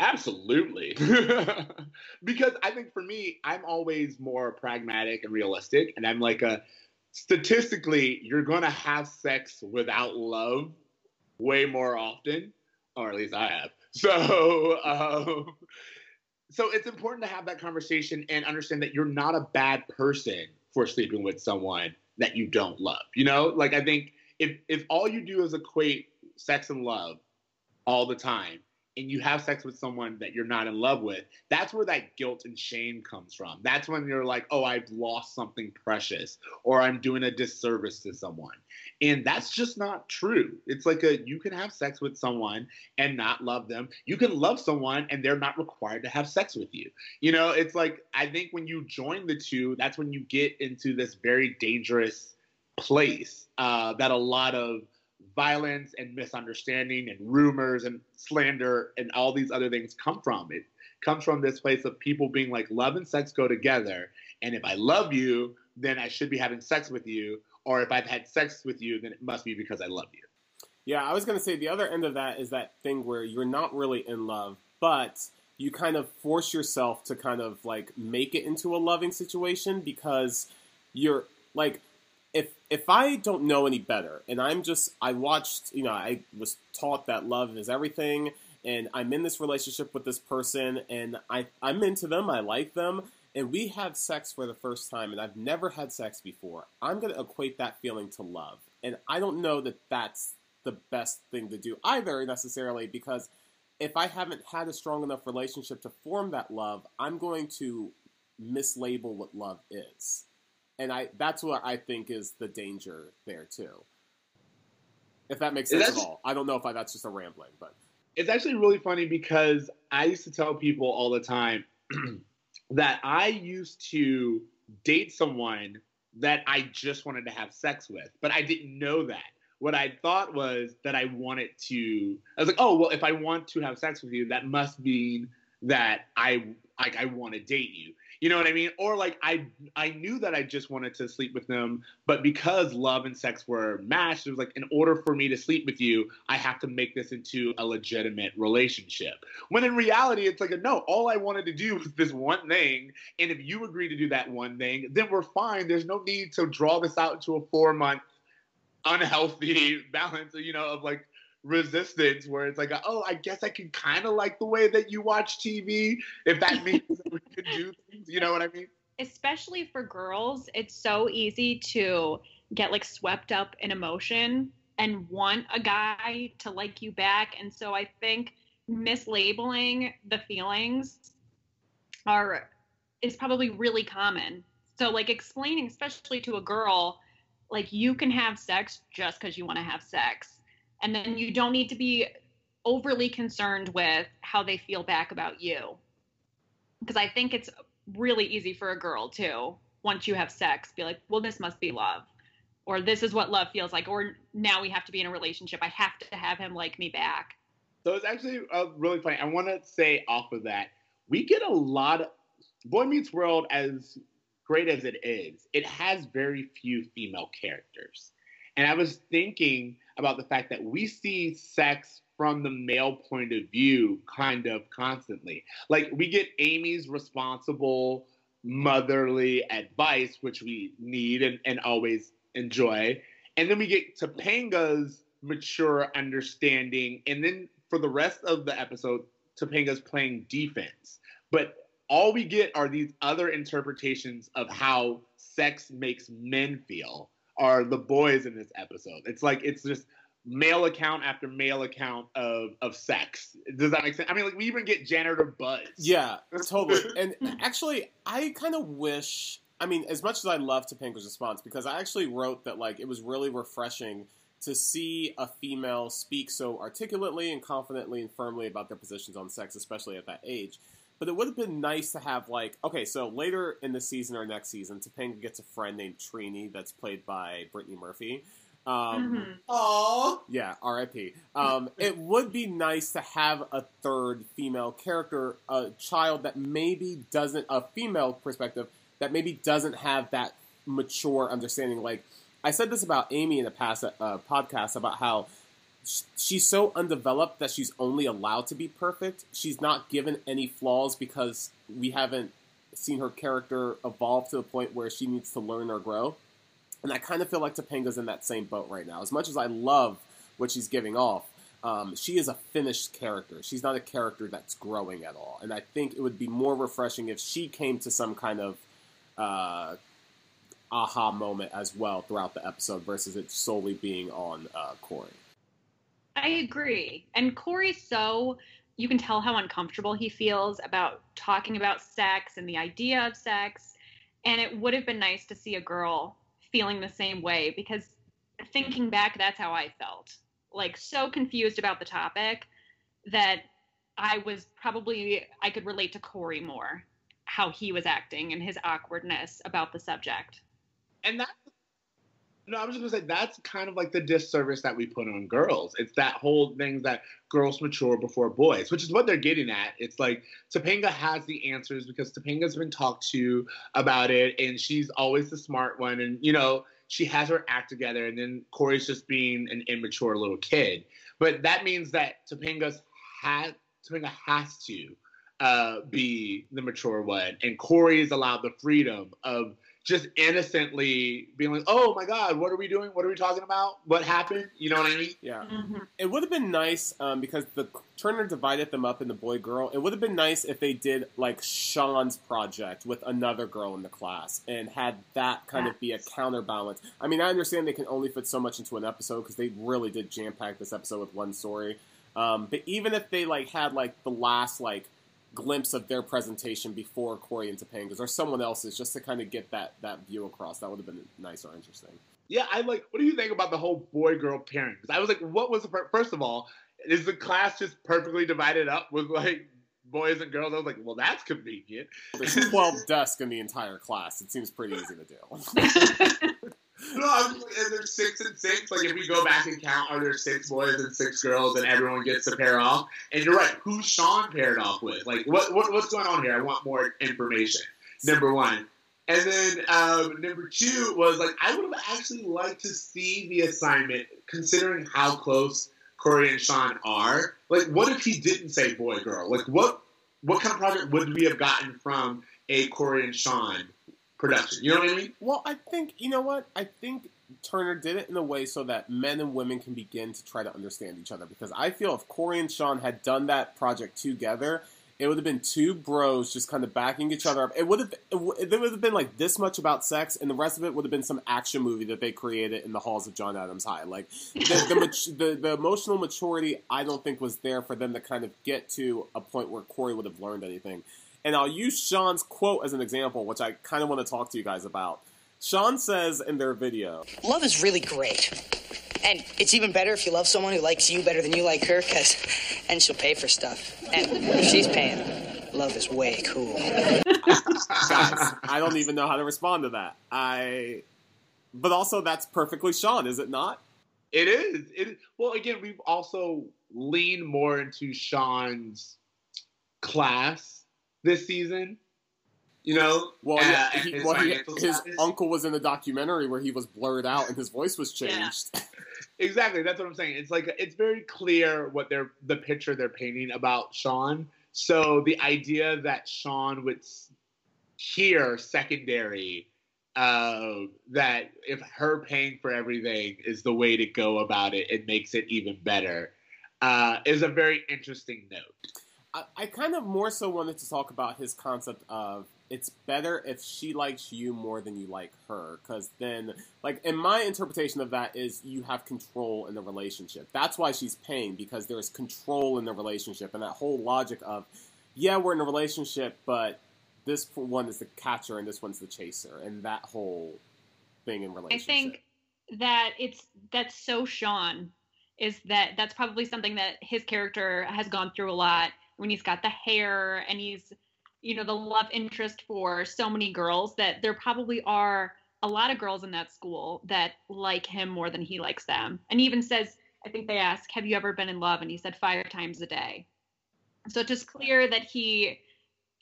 Absolutely. (laughs) because I think for me, I'm always more pragmatic and realistic. And I'm like, a, statistically, you're going to have sex without love way more often, or at least I have. (laughs) So, um, so it's important to have that conversation and understand that you're not a bad person for sleeping with someone that you don't love. You know, like I think if if all you do is equate sex and love all the time, and you have sex with someone that you're not in love with, that's where that guilt and shame comes from. That's when you're like, oh, I've lost something precious, or I'm doing a disservice to someone. And that's just not true. It's like a you can have sex with someone and not love them. You can love someone and they're not required to have sex with you. You know, it's like I think when you join the two, that's when you get into this very dangerous place uh, that a lot of violence and misunderstanding and rumors and slander and all these other things come from. It comes from this place of people being like, love and sex go together. And if I love you, then I should be having sex with you. Or if I've had sex with you, then it must be because I love you. Yeah, I was going to say the other end of that is that thing where you're not really in love, but you kind of force yourself to kind of like make it into a loving situation because you're like if if I don't know any better and I'm just I watched, you know, I was taught that love is everything and I'm in this relationship with this person and I I'm into them, I like them and we have sex for the first time and I've never had sex before. I'm to equate that feeling to love. And I don't know that that's the best thing to do either necessarily because if I haven't had a strong enough relationship to form that love, I'm going to mislabel what love is. And I that's what I think is the danger there too. If that makes sense at all. I don't know if I, that's just a rambling, but it's actually really funny because I used to tell people all the time (clears throat) that I used to date someone that I just wanted to have sex with, but I didn't know that. What I thought was that I wanted to. I was like, oh well, if I want to have sex with you, that must mean that I like I want to date you. You know what I mean? Or like I I knew that I just wanted to sleep with them, but because love and sex were matched, it was like in order for me to sleep with you, I have to make this into a legitimate relationship. When in reality, it's like a no. All I wanted to do (laughs) was this one thing, and if you agree to do that one thing, then we're fine. There's no need to draw this out into a four month unhealthy (laughs) balance, you know, of like resistance where it's like, oh, I guess I can kind of like the way that you watch TV if that (laughs) means could do (laughs) things. You know what I mean? especially for girls, it's so easy to get like swept up in emotion and want a guy to like you back. And so I think mislabeling the feelings are is probably really common. So like explaining especially to a girl like you can have sex just cuz you want to have sex. And then you don't need to be overly concerned with how they feel back about you. Because I think it's really easy for a girl too once you have sex be like well this must be love or this is what love feels like or now we have to be in a relationship i have to have him like me back So it's actually uh, really funny. I want to say off of that, we get a lot of Boy Meets World, as great as it is, it has very few female characters. And I was thinking about the fact that we see sex from the male point of view kind of constantly. Like we get Amy's responsible motherly advice, which we need and, and always enjoy. And then we get Topanga's mature understanding. And then for the rest of the episode, Topanga's playing defense. But all we get are these other interpretations of how sex makes men feel are the boys in this episode. It's like it's just male account after male account of of sex. Does that make sense? I mean, like we even get janitor Buzz. Yeah, (laughs) totally. and actually, I kind of wish. I mean, as much as I love Topanga's response, because I actually wrote that like it was really refreshing to see a female speak so articulately and confidently and firmly about their positions on sex, especially at that age. But it would have been nice to have like okay, so later in the season or next season, Topanga gets a friend named Trini that's played by Brittany Murphy. Um, Aww. yeah, R.I.P. Um, (laughs) it would be nice to have a third female character, a child that maybe doesn't, a female perspective that maybe doesn't have that mature understanding. Like I said this about Amy in a past uh, podcast about how sh- she's so undeveloped that she's only allowed to be perfect. She's not given any flaws because we haven't seen her character evolve to the point where she needs to learn or grow. And I kind of feel like Topanga's in that same boat right now. As much as I love what she's giving off, um, she is a finished character. She's not a character that's growing at all. And I think it would be more refreshing if she came to some kind of uh, aha moment as well throughout the episode versus it solely being on uh, Cory. I agree. And Cory's so you can tell how uncomfortable he feels about talking about sex and the idea of sex. And it would have been nice to see a girl feeling the same way because thinking back, that's how I felt. Like so confused about the topic that I was probably I could relate to Cory more, how he was acting and his awkwardness about the subject. And that no, I was just gonna say that's kind of like the disservice that we put on girls. It's that whole thing that girls mature before boys, which is what they're getting at. It's like Topanga has the answers because Topanga's been talked to about it, and she's always the smart one, and you know she has her act together, and then Cory's just being an immature little kid. But that means that Topanga's had Topanga has to uh, be the mature one, and Cory is allowed the freedom of just innocently being like, "Oh my God, what are we doing? What are we talking about? What happened?" You know what I mean? Yeah. It would have been nice um, because the Turner divided them up into boy girl. It would have been nice if they did like Sean's project with another girl in the class and had that kind of be a counterbalance. I mean, I understand they can only fit so much into an episode because they really did jam pack this episode with one story. Um, but even if they like had like the last like glimpse of their presentation before Cory and Topanga's or someone else's, just to kind of get that that view across, that would have been nice or interesting. Yeah, I like. What do you think about the whole boy girl pairing? Because I was like, what was the per- first of all? Is the class just perfectly divided up with like boys and girls? I was like, well, that's convenient. There's 12 desks in the entire class. It seems pretty easy to do. (laughs) (laughs) No, I'm like, and there's six and six. Like if we go back and count, are there six boys and six girls, and everyone gets to pair off? And you're right. Who's Shawn paired off with? Like what, what what's going on here? I want more information. Number one. And then um, number two was like I would have actually liked to see the assignment, considering how close Cory and Shawn are. Like, what if he didn't say boy girl? Like, what what kind of project would we have gotten from a Cory and Shawn production? You know what I mean? Well, I think you know what I think. Turner did it in a way so that men and women can begin to try to understand each other. Because I feel if Cory and Shawn had done that project together, it would have been two bros just kind of backing each other up. It would have it w- there would have been like this much about sex, and the rest of it would have been some action movie that they created in the halls of John Adams High. Like the the, (laughs) mat- the the emotional maturity, I don't think was there for them to kind of get to a point where Cory would have learned anything. And I'll use Shawn's quote as an example, which I kind of want to talk to you guys about. Shawn says in their video, Love is really great. And it's even better if you love someone who likes you better than you like her, because, and she'll pay for stuff. And if she's paying, love is way cool. guys, I don't even know how to respond to that. I, but also that's perfectly Shawn, is it not? It is. It well again. We've also leaned more into Shawn's class this season. You know, Well, uh, yeah, he, his well he, his uncle was in the documentary where he was blurred out and his voice was changed. (laughs) Exactly. That's what I'm saying. It's like it's very clear what they're the picture they're painting about Shawn. So the idea that Shawn would s- hear secondary uh, that if her paying for everything is the way to go about it, it makes it even better. Uh, is a very interesting note. I, I kind of more so wanted to talk about his concept of it's better if she likes you more than you like her. Because then like in my interpretation of that is you have control in the relationship. That's why she's paying because there's control in the relationship and that whole logic of yeah we're in a relationship but this one is the catcher and this one's the chaser and that whole thing in relationship. I think that it's that's so Shawn is that that's probably something that his character has gone through a lot when he's got the hair and he's you know the love interest for so many girls that there probably are a lot of girls in that school that like him more than he likes them. And he even says i think they ask have you ever been in love? And he said five times a day. So it's just clear that he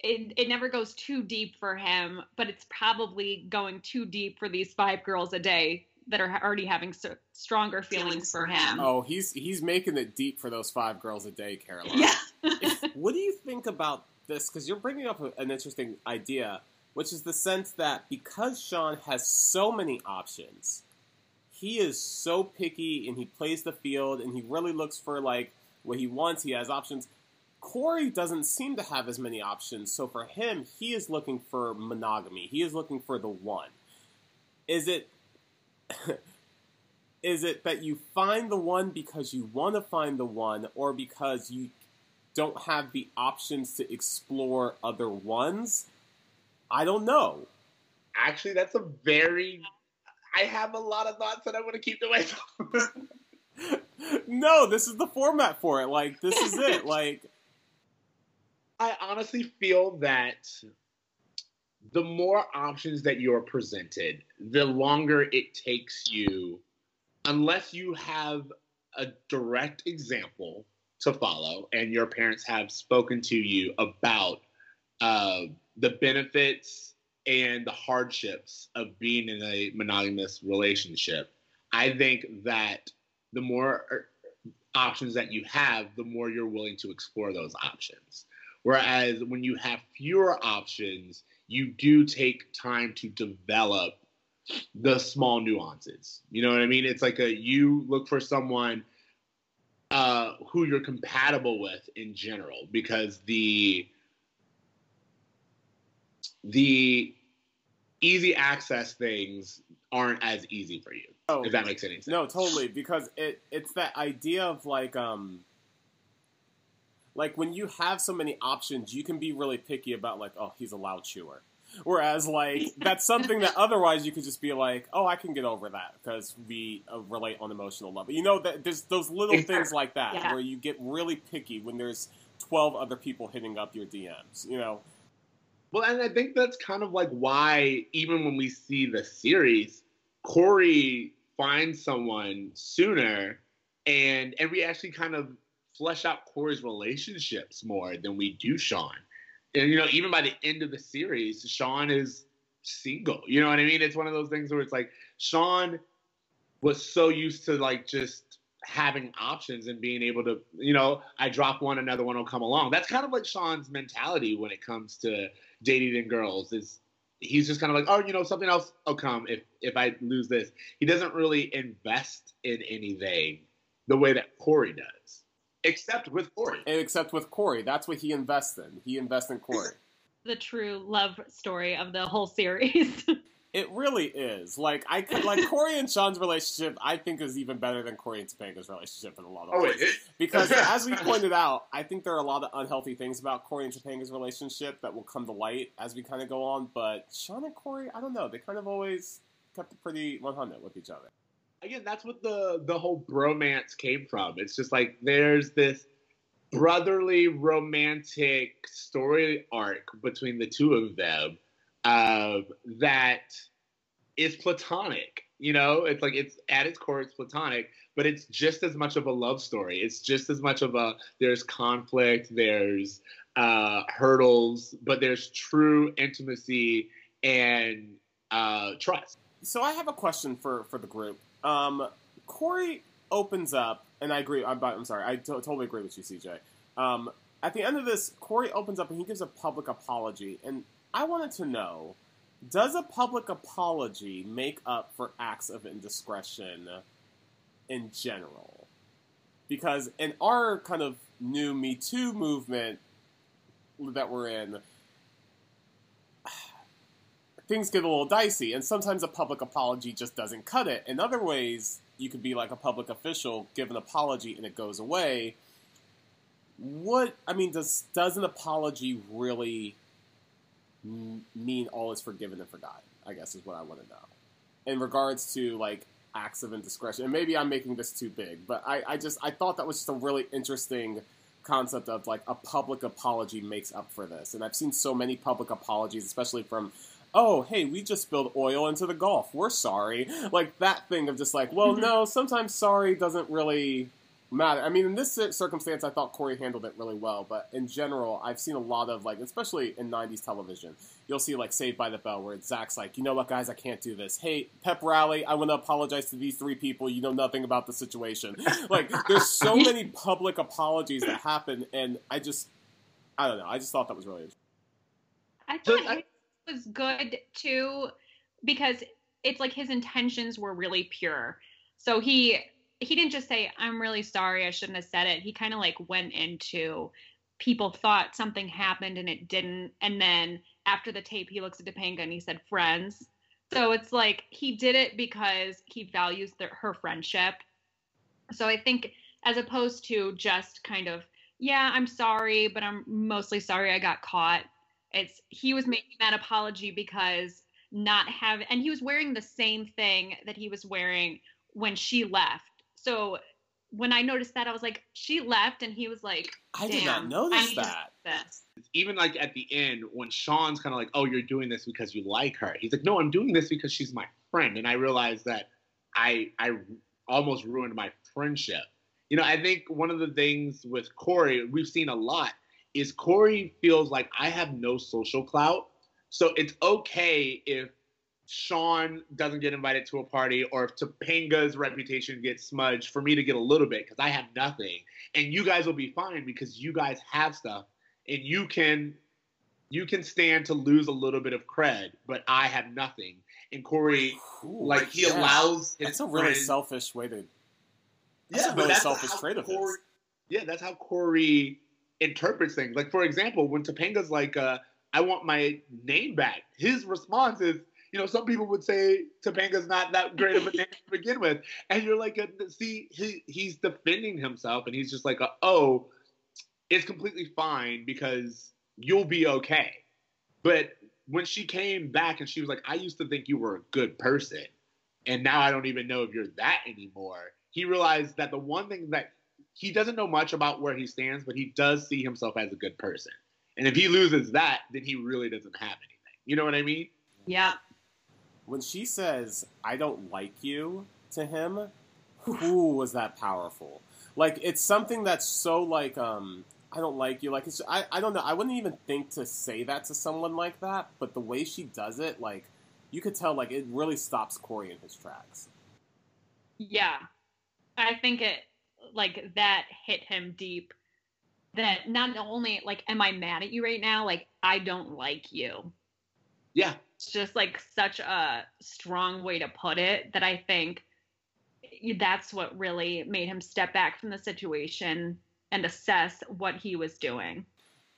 it, it never goes too deep for him but it's probably going too deep for these five girls a day that are already having so, stronger feelings for him. Oh he's he's making it deep for those five girls a day caroline. Yeah (laughs) what do you think about this? Because you're bringing up an interesting idea, which is the sense that because Shawn has so many options, he is so picky and he plays the field and he really looks for like what he wants. He has options. Cory doesn't seem to have as many options, so for him, he is looking for monogamy. He is looking for the one. Is it (laughs) is it that you find the one because you want to find the one, or because you don't have the options to explore other ones? I don't know. Actually, that's a very. I have a lot of thoughts that I want to keep to myself. (laughs) No, this is the format for it. Like this is it. (laughs) Like I honestly feel that the more options that you're presented, the longer it takes you, unless you have a direct example to follow and your parents have spoken to you about uh, the benefits and the hardships of being in a monogamous relationship. I think that the more er, options that you have, the more you're willing to explore those options. Whereas when you have fewer options, you do take time to develop the small nuances. You know what I mean? It's like a you look for someone uh, who you're compatible with in general because the the easy access things aren't as easy for you. Oh. if that makes any sense. no, totally because it it's that idea of like um like when you have so many options, you can be really picky about like oh he's a loud chewer. Whereas, like, (laughs) that's something that otherwise you could just be like, oh, I can get over that because we uh, relate on emotional level. You know, that there's those little things like that Yeah. where you get really picky when there's 12 other people hitting up your DMs, you know? Well, and I think that's kind of like why, even when we see the series, Cory finds someone sooner, and and we actually kind of flesh out Cory's relationships more than we do Shawn. And you know, even by the end of the series, Shawn is single. You know what I mean? It's one of those things where it's like Shawn was so used to like just having options and being able to, you know, I drop one, another one will come along. That's kind of like Shawn's mentality when it comes to dating and girls. Is he's just kind of like, oh, you know, something else will come if if I lose this. He doesn't really invest in anything the way that Cory does, except with Cory. And except with Cory, that's what he invests in. He invests in Cory. (laughs) the true love story of the whole series. (laughs) It really is. Like I could, like Cory and Shawn's relationship. I think is even better than Cory and Topanga's relationship in a lot of Oh, ways. it- because (laughs) as we pointed out, I think there are a lot of unhealthy things about Cory and Topanga's relationship that will come to light as we kind of go on. But Shawn and Cory, I don't know. They kind of always kept it pretty 100 with each other. Again, that's what the the whole bromance came from. It's just like there's this brotherly romantic story arc between the two of them uh, that is platonic. You know, it's like it's at its core, it's platonic, but it's just as much of a love story. It's just as much of a there's conflict, there's uh, hurdles, but there's true intimacy and uh, trust. So I have a question for for the group. Um, Cory opens up, and I agree. I'm, I'm sorry. I totally agree with you, CJ. Um, at the end of this, Cory opens up and he gives a public apology, and I wanted to know: Does a public apology make up for acts of indiscretion in general? Because in our kind of new Me Too movement, that we're in, things get a little dicey, and sometimes a public apology just doesn't cut it. In other ways, you could be like a public official, give an apology, and it goes away. What I mean, does does an apology really m- mean all is forgiven and forgotten? I guess is what I want to know. In regards to like acts of indiscretion, and maybe I'm making this too big, but I, I just I thought that was just a really interesting concept of like a public apology makes up for this. And I've seen so many public apologies, especially from, oh, hey, we just spilled oil into the Gulf. We're sorry. Like that thing of just like, well, mm-hmm. no, sometimes sorry doesn't really matter. I mean, in this circumstance, I thought Cory handled it really well. But in general, I've seen a lot of like, especially in '90s television, you'll see like Saved by the Bell, where Zack's like, you know what, guys, I can't do this. Hey, pep rally, I want to apologize to these three people. You know nothing about the situation. (laughs) like, there's so many public apologies that happen, and I just, I don't know. I just thought that was really. interesting. I thought it was good too because it's like his intentions were really pure. So he he didn't just say I'm really sorry, I shouldn't have said it. He kind of like went into people thought something happened and it didn't and then after the tape he looks at Topanga and he said friends. So it's like he did it because he values their, her friendship. So I think as opposed to just kind of yeah, I'm sorry, but I'm mostly sorry I got caught. It's he was making that apology because not have and he was wearing the same thing that he was wearing when she left. So when I noticed that, I was like, she left, and he was like, I did not "Damn, notice I that." This. even like at the end when Shawn's kind of like, "Oh, you're doing this because you like her." He's like, "No, I'm doing this because she's my friend." And I realized that I I almost ruined my friendship. You know, I think one of the things with Cory we've seen a lot is Cory feels like I have no social clout, so it's okay if Shawn doesn't get invited to a party or if Topanga's reputation gets smudged for me to get a little bit because I have nothing. And you guys will be fine because you guys have stuff and you can you can stand to lose a little bit of cred, but I have nothing. And Cory, like he Yeah. allows That's a really friends- selfish way to. That's yeah, a really selfish trait of his. Yeah, that's how Cory interprets things. Like for example, when Topanga's like, uh, "I want my name back," his response is, you know, some people would say Topanga's not that great of a name to begin with, and you're like, uh, see, he he's defending himself, and he's just like, uh, "Oh, it's completely fine because you'll be okay." But when she came back and she was like, "I used to think you were a good person." and now I don't even know if you're that anymore. He realized that the one thing that he doesn't know much about where he stands, but he does see himself as a good person. And if he loses that, then he really doesn't have anything. You know what I mean? Yeah. When she says, I don't like you to him, who was that powerful? Like, it's something that's so, like, um, I don't like you. Like, it's, I, I don't know. I wouldn't even think to say that to someone like that, but the way she does it, like, you could tell, like, it really stops Cory in his tracks. Yeah. I think it like that hit him deep. That not only like am I mad at you right now, like I don't like you. Yeah. It's just like such a strong way to put it that I think that's what really made him step back from the situation and assess what he was doing.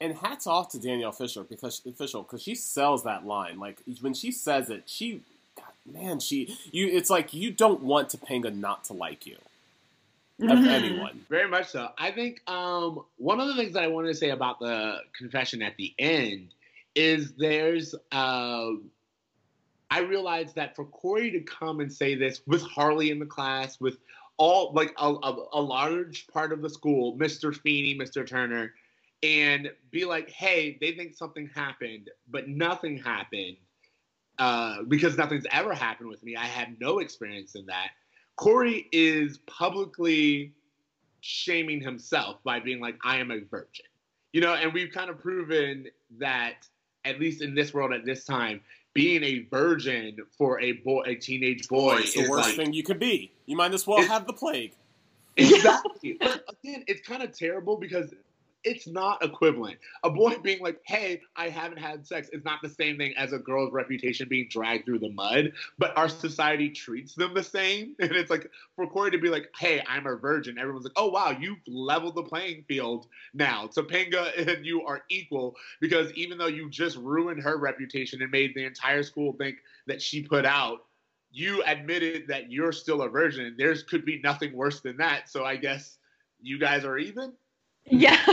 And hats off to Danielle Fishel because Fishel because she sells that line. Like when she says it, she, God, man, she you. It's like you don't want Topanga not to like you, of (laughs) anyone. Very much so. I think um, one of the things that I wanted to say about the confession at the end is there's. Uh, I realized that for Cory to come and say this with Harley in the class, with all like a, a, a large part of the school, Mr. Feeney, Mr. Turner, and be like, hey, they think something happened, but nothing happened uh, because nothing's ever happened with me. I had no experience in that. Cory is publicly shaming himself by being like, I am a virgin. You know, and we've kind of proven that, at least in this world at this time, being a virgin for a boy, a teenage boy, it's the is worst like, thing you could be. You might as well have the plague. Exactly. but again, it's kind of terrible because it's not equivalent. A boy (laughs) being like, "Hey, I haven't had sex," is not the same thing as a girl's reputation being dragged through the mud. But our society treats them the same, (laughs) and it's like for Cory to be like, "Hey, I'm a virgin," everyone's like, "Oh wow, you've leveled the playing field now. Topanga (laughs) and you are equal because even though you just ruined her reputation and made the entire school think that she put out." You admitted that you're still a virgin. There's could be nothing worse than that. So I guess you guys are even. Yeah.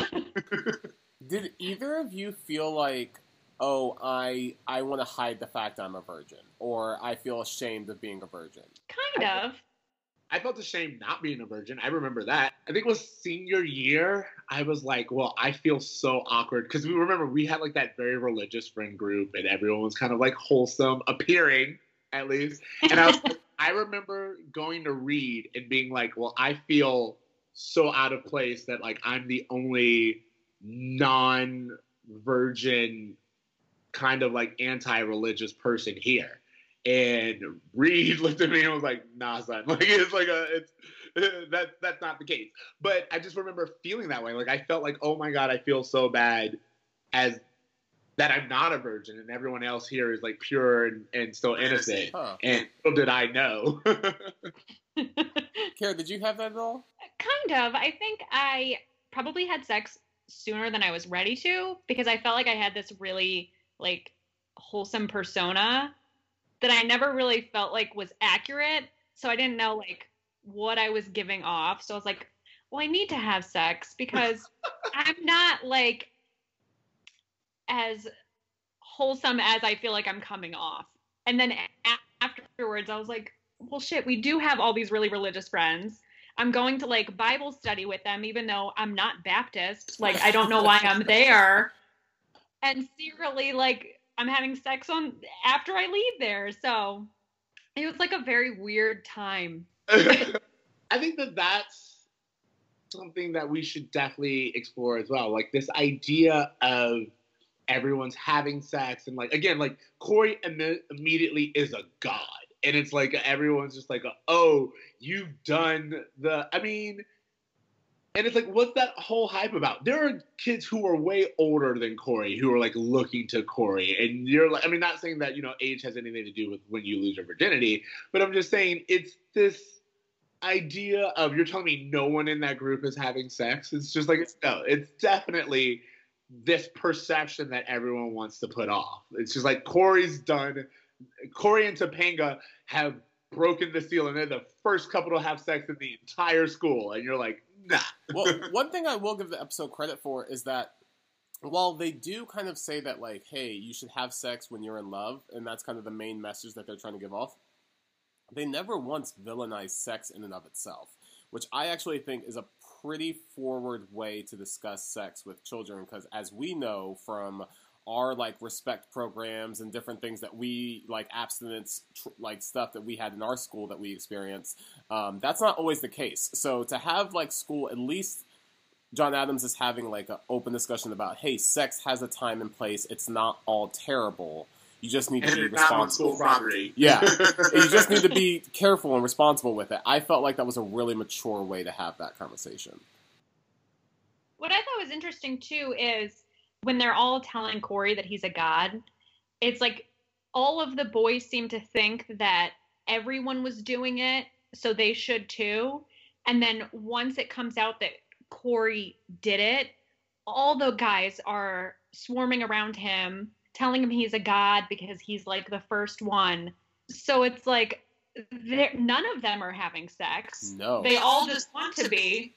(laughs) Did either of you feel like, oh, I I want to hide the fact I'm a virgin, or I feel ashamed of being a virgin? kind of. I felt ashamed not being a virgin. I remember that. I think it was senior year. I was like, well, I feel so awkward because we remember we had like that very religious friend group, and everyone was kind of like wholesome, appearing at least. And I was, (laughs) I remember going to read and being like, well, I feel so out of place that like I'm the only non-virgin kind of like anti-religious person here. And Reed (laughs) looked at me and was like, "Nah, son. (laughs) Like it's like a it's (laughs) that that's not the case." But I just remember feeling that way. Like I felt like, "Oh my god, I feel so bad as that I'm not a virgin and everyone else here is like pure and, and still innocent." Huh. And little did I know. Kara, did you have that at all? Kind of. I think I probably had sex sooner than I was ready to because I felt like I had this really like wholesome persona that I never really felt like was accurate. So I didn't know like what I was giving off. So I was like, well, I need to have sex because (laughs) I'm not like as wholesome as I feel like I'm coming off. And then a- afterwards, I was like, well, shit, we do have all these really religious friends. I'm going to like Bible study with them, even though I'm not Baptist. Like, I don't know why I'm there. And secretly, like, I'm having sex on after I leave there. So it was like a very weird time. (laughs) I think that that's something that we should definitely explore as well. Like this idea of everyone's having sex and like again, like Cory imme- immediately is a god, and it's like everyone's just like, oh, you've done the. I mean. And it's like, what's that whole hype about? There are kids who are way older than Cory who are like looking to Cory. And you're like, I mean, not saying that, you know, age has anything to do with when you lose your virginity, but I'm just saying it's this idea of you're telling me no one in that group is having sex. It's just like, no, it's definitely this perception that everyone wants to put off. It's just like Cory's done, Cory and Topanga have broken the seal and they're the first couple to have sex in the entire school. And you're like, nah. (laughs) well, one thing I will give the episode credit for is that while they do kind of say that, like, hey, you should have sex when you're in love, and that's kind of the main message that they're trying to give off, they never once villainize sex in and of itself, which I actually think is a pretty forward way to discuss sex with children, because as we know from our like respect programs and different things that we like abstinence tr- like stuff that we had in our school that we experienced um, that's not always the case. So to have like school at least john adams is having like an open discussion about hey sex has a time and place. It's not all terrible. You just need to be it's not on responsible. property. yeah. (laughs) You just need to be careful and responsible with it. I felt like that was a really mature way to have that conversation. What I thought was interesting too is when they're all telling Cory that he's a god, it's like all of the boys seem to think that everyone was doing it, so they should too. And then once it comes out that Cory did it, all the guys are swarming around him, telling him he's a god because he's like the first one. So it's like none of them are having sex. no They all just want to be.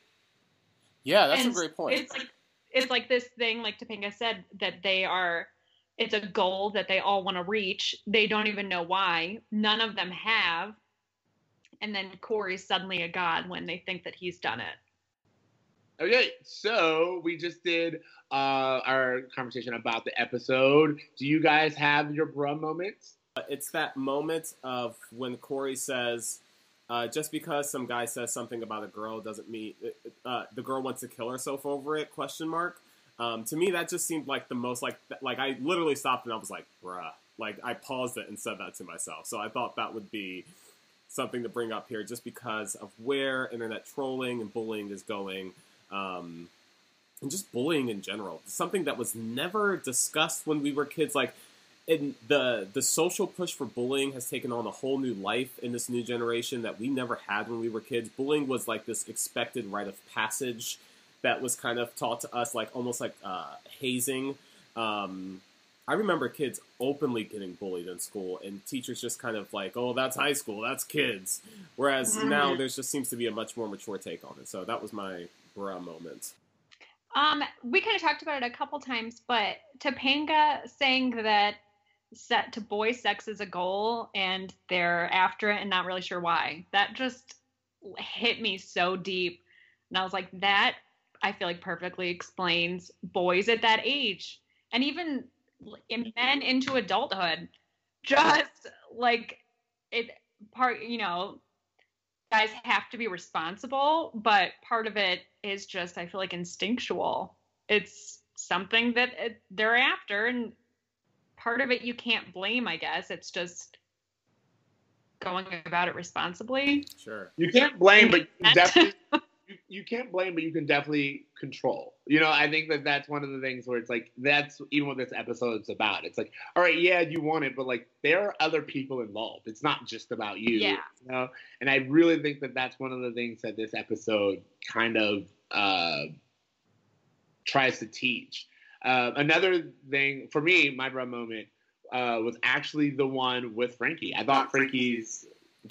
yeah that's And a great point It's like it's like this thing, like Topanga said, that they are. It's a goal that they all want to reach. They don't even know why. None of them have. And then Cory's suddenly a god when they think that he's done it. Okay, so we just did uh, our conversation about the episode. Do you guys have your bruh moments? It's that moment of when Cory says, uh, "Just because some guy says something about a girl doesn't mean uh, the girl wants to kill herself over it?" Question mark. Um, to me, that just seemed like the most like like I literally stopped and I was like, "Bruh!" Like I paused it and said that to myself. So I thought that would be something to bring up here, just because of where internet trolling and bullying is going. Um, and just bullying in general. Something that was never discussed when we were kids. Like, and the the social push for bullying has taken on a whole new life in this new generation that we never had when we were kids. Bullying was like this expected rite of passage that was kind of taught to us, like almost like uh, hazing. Um, I remember kids openly getting bullied in school, and teachers just kind of like, "Oh, that's high school, that's kids." Whereas now there just seems to be a much more mature take on it. So that was my bruh moment. Um, we kind of talked about it a couple times, but Topanga saying that set to boy sex as a goal and they're after it and not really sure why. That just hit me so deep. And I was like, that I feel like perfectly explains boys at that age and even men into adulthood. Just like it part, you know, guys have to be responsible, but part of it is just I feel like instinctual. It's something that it, they're after, and part of it you can't blame. I guess it's just going about it responsibly. Sure. You can't blame, but you can definitely (laughs) you, you can't blame, but you can definitely control. You know, I think that that's one of the things where it's like that's even what this episode is about. It's like, all right, yeah, you want it, but like there are other people involved. It's not just about you. Yeah. You know, and I really think that that's one of the things that this episode kind of uh, tries to teach. Uh, another thing for me, my bruh moment uh, was actually the one with Frankie. I thought Frankie's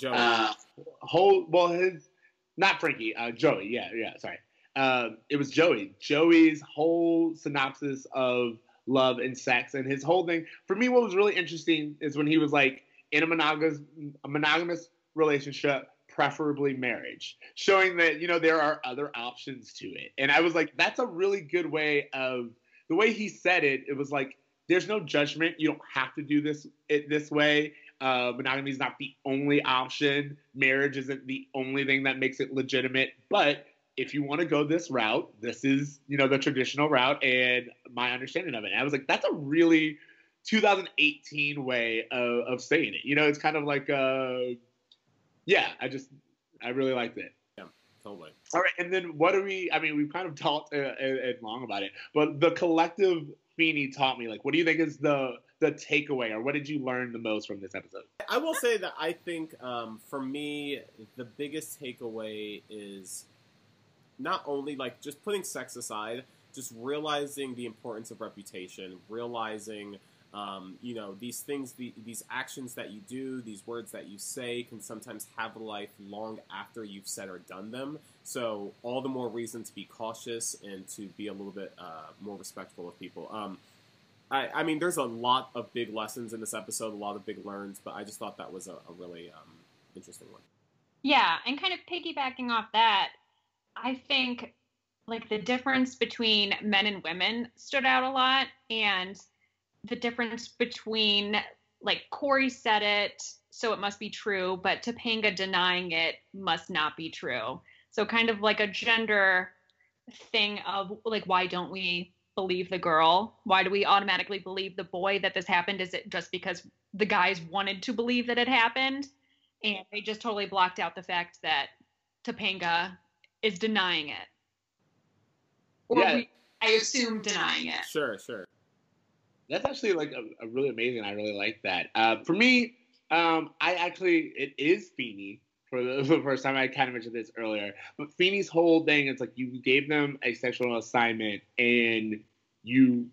uh, whole well his not Frankie, uh, Joey. Yeah, yeah. Sorry, uh, it was Joey. Joey's whole synopsis of love and sex and his whole thing. For me, what was really interesting is when he was like in a monogamous a monogamous relationship, preferably marriage, showing that you know there are other options to it. And I was like, that's a really good way of the way he said it. It was like there's no judgment. You don't have to do this it this way. Uh, monogamy is not the only option. Marriage isn't the only thing that makes it legitimate. But if you want to go this route, this is you know the traditional route and my understanding of it. And I was like, that's a really 2018 way of, of saying it. You know, it's kind of like, uh, yeah, I just I really liked it. Totally. All right, and then what do we? I mean, we've kind of talked uh, and, and long about it, but the collective Feeney taught me. Like, what do you think is the the takeaway, or what did you learn the most from this episode? I will say that I think um, for me, the biggest takeaway is not only like just putting sex aside, just realizing the importance of reputation, realizing, um, you know, these things, the, these actions that you do, these words that you say can sometimes have a life long after you've said or done them. So, all the more reason to be cautious and to be a little bit uh, more respectful of people. Um, I, I mean, there's a lot of big lessons in this episode, a lot of big learns, but I just thought that was a, a really um, interesting one. Yeah, and kind of piggybacking off that, I think like the difference between men and women stood out a lot, and the difference between like Cory said it, so it must be true, but Topanga denying it must not be true. So kind of like a gender thing of like why don't we believe the girl? Why do we automatically believe the boy that this happened? Is it just because the guys wanted to believe that it happened? And they just totally blocked out the fact that Topanga is denying it. Or Yeah. we, I assume denying it. Sure, sure. That's actually like a, a really amazing. I really like that. Uh, for me, um, I actually it is Feeney for the, for (laughs) the first time. I kind of mentioned this earlier, but Feeney's whole thing is like you gave them a sexual assignment and you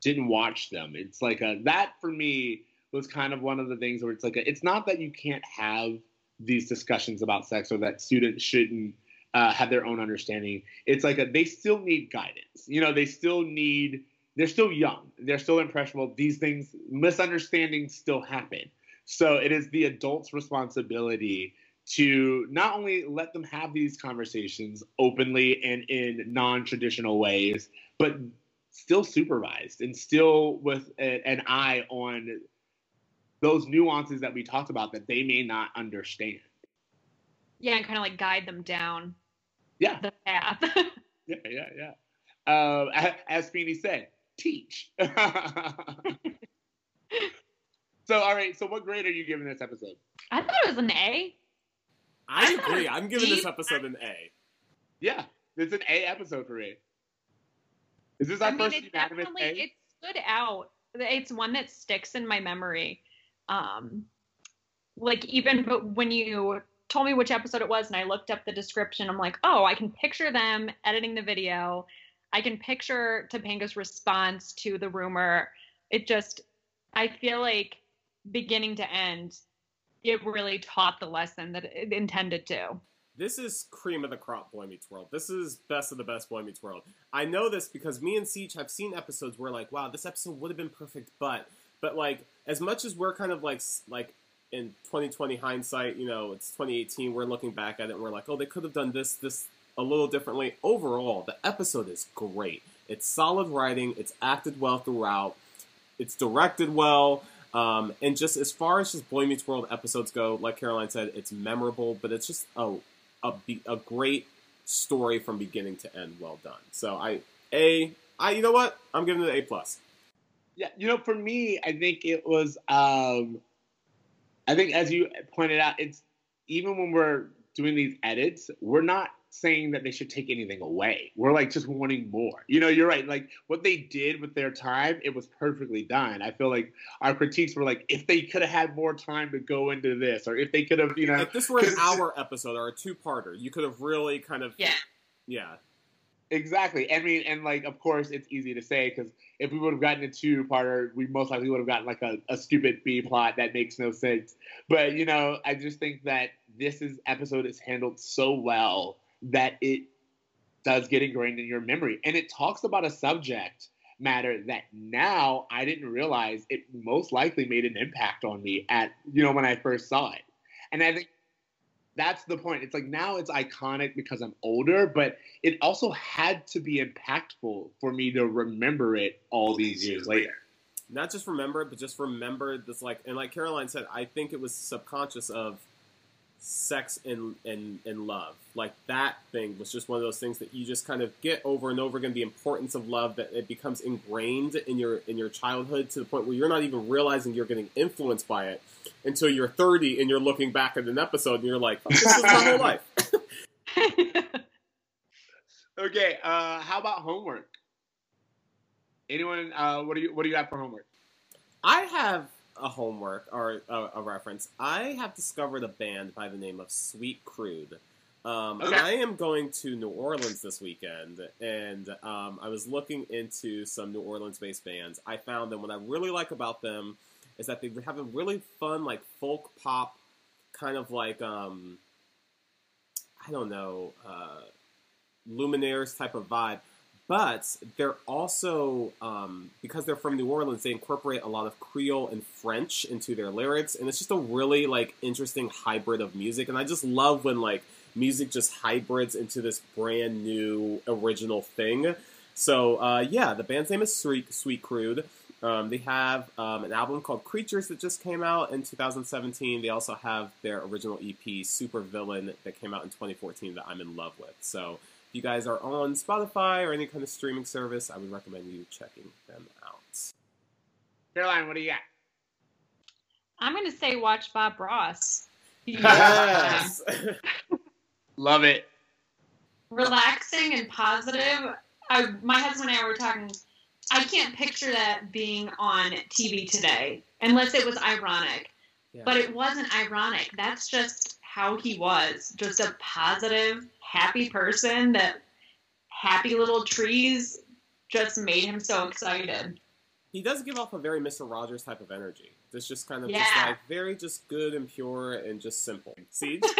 didn't watch them. It's like a that for me was kind of one of the things where it's like a, it's not that you can't have these discussions about sex or that students shouldn't uh, have their own understanding. It's like a, they still need guidance. You know, they still need. They're still young. They're still impressionable. These things, misunderstandings still happen. So it is the adult's responsibility to not only let them have these conversations openly and in non-traditional ways, but still supervised and still with a, an eye on those nuances that we talked about that they may not understand. Yeah, and kind of like guide them down Yeah, the path. (laughs) yeah, yeah, yeah. Uh, as Feeney said, teach. (laughs) (laughs) so, all right. So, what grade are you giving this episode? I thought it was an A. I agree. I'm giving this episode an A. Yeah, it's an A episode for me. Is this our I mean, first it unanimous A? it stood out. It's one that sticks in my memory. Um, like even but when you told me which episode it was, and I looked up the description, I'm like, oh, I can picture them editing the video. I can picture Topanga's response to the rumor. It just, I feel like beginning to end, it really taught the lesson that it intended to. This is cream of the crop Boy Meets World. This is best of the best Boy Meets World. I know this because me and Ceej have seen episodes where like, wow, this episode would have been perfect, but but like as much as we're kind of like like in 2020 hindsight, you know, it's 2018, we're looking back at it and we're like, oh, they could have done this this a little differently. Overall, the episode is great. It's solid writing, it's acted well throughout, it's directed well. Um, and just as far as just Boy Meets World episodes go, like Caroline said, it's memorable, but it's just a a, a great story from beginning to end. Well done. So I a I you know what I'm giving it an A plus. Yeah, you know, for me, I think it was. um I think, as you pointed out, it's even when we're doing these edits, we're not saying that they should take anything away. We're like just wanting more. You know, you're right. Like what they did with their time, it was perfectly done. I feel like our critiques were like, if they could have had more time to go into this, or if they could have, you know, If this were an (laughs) hour episode or a two parter, you could have really kind of Yeah. yeah. Exactly. I mean, and like, of course, it's easy to say because if we would have gotten a two-parter, we most likely would have gotten like a, a stupid B plot that makes no sense. But you know, I just think that this is episode is handled so well that it does get ingrained in your memory, and it talks about a subject matter that now I didn't realize it most likely made an impact on me at you know when I first saw it, and I think that's the point. It's like now it's iconic because I'm older, but it also had to be impactful for me to remember it all these years later. Not just remember it, but just remember this like and like Caroline said, I think it was subconscious of sex and and and love. Like that thing was just one of those things that you just kind of get over and over again the importance of love that it becomes ingrained in your in your childhood to the point where you're not even realizing you're getting influenced by it until you're 30 and you're looking back at an episode and you're like, this is my whole life. (laughs) Okay, uh, how about homework? Anyone? Uh, what do you What do you have for homework? I have a homework or a, a reference. I have discovered a band by the name of Sweet Crude. Um, Okay. I am going to New Orleans this weekend, and um, I was looking into some New Orleans-based bands. I found them. What I really like about them is that they have a really fun, like folk pop, kind of like um, I don't know, uh, Lumineers type of vibe. But they're also, um, because they're from New Orleans, they incorporate a lot of Creole and French into their lyrics, and it's just a really like interesting hybrid of music. And I just love when like music just hybrids into this brand new original thing. So uh, yeah, the band's name is Sweet Sweet Crude. Um, they have um, an album called Creatures that just came out in 2017. They also have their original EP Super Villain that came out in 2014 that I'm in love with. So you guys are on Spotify or any kind of streaming service, I would recommend you checking them out. Caroline, what do you got? I'm gonna say watch Bob Ross. (laughs) Yes. (laughs) Love it. relaxing and positive. I, my husband and I were talking. I can't picture that being on TV today unless it was ironic. Yeah. But it wasn't ironic. That's just how he was. Just a positive, happy person that happy little trees just made him so excited. he does give off a very Mr. Rogers type of energy. It's just kind of just like very just good and pure and just simple. See? (laughs)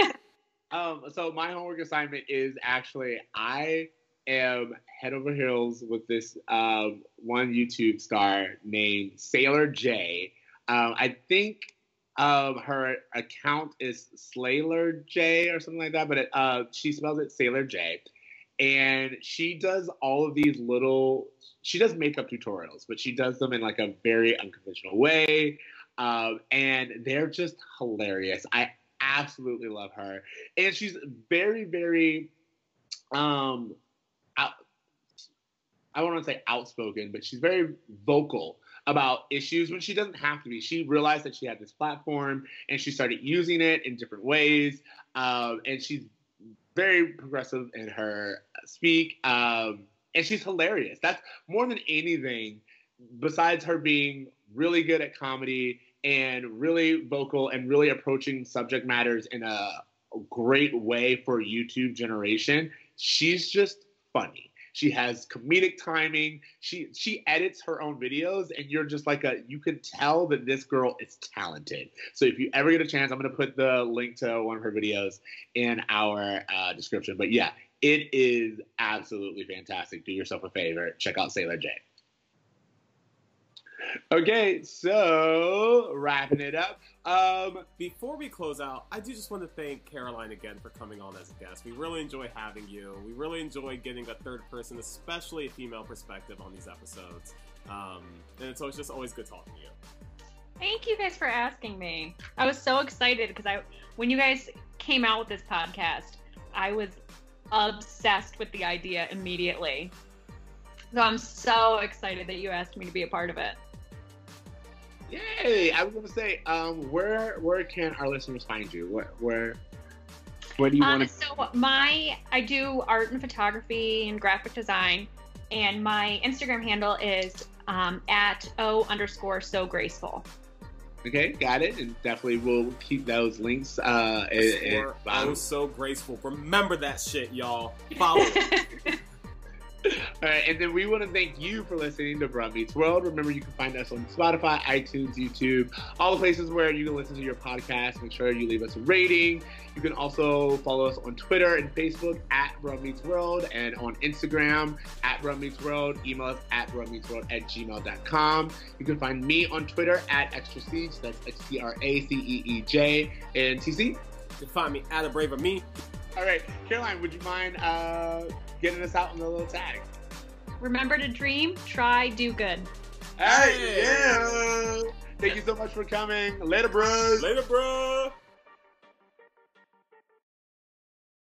Um, so my homework assignment is actually I am head over heels with this um, one YouTube star named Sailor J. Um, I think um, her account is Slayer J or something like that, but it, uh, she spells it Sailor J. And she does all of these little. She does makeup tutorials, but she does them in like a very unconventional way, um, and they're just hilarious. I absolutely love her, and she's very, very um, out, I don't want to say outspoken, but she's very vocal about issues when she doesn't have to be. She realized that she had this platform and she started using it in different ways. Um, and she's very progressive in her speak. Um, and she's hilarious. That's more than anything. Besides her being really good at comedy and really vocal and really approaching subject matters in a great way for YouTube generation, she's just funny. She has comedic timing. She she edits her own videos, and you're just like a you can tell that this girl is talented. So if you ever get a chance, I'm gonna put the link to one of her videos in our uh, description. But yeah, it is absolutely fantastic. Do yourself a favor, check out Sailor J. Okay, so wrapping it up. Um, Before we close out, I do just want to thank Caroline again for coming on as a guest. We really enjoy having you. We really enjoy getting a third person, especially a female perspective on these episodes. Um, and so it's just always good talking to you. Thank you guys for asking me. I was so excited because I, when you guys came out with this podcast, I was obsessed with the idea immediately. So I'm so excited that you asked me to be a part of it. Yay! I was gonna say, um, where where can our listeners find you? Where where where do you Um, want to? so my I do art and photography and graphic design, and my Instagram handle is um, at o underscore so graceful. Okay, got it, and definitely we'll keep those links. Uh, in- in Or, bottom. oh, so graceful. Remember that shit, y'all. Follow (laughs) it. (laughs) All right, and then we want to thank you for listening to Bruh Meets World. Remember, you can find us on Spotify, iTunes, YouTube, all the places where you can listen to your podcast. Make sure you leave us a rating. You can also follow us on Twitter and Facebook at Bruh Meets World and on Instagram at Bruh Meets World. Email us at bruhmeetsworld at gmail.com. You can find me on Twitter at Extra Ceej. That's X T R A C E E J. And TC? You can find me at a braver me. All right, Caroline, would you mind uh, getting us out on the little tag? Remember to dream, try, do good. Hey, yeah. Thank you so much for coming. Later, bros. Later, bro.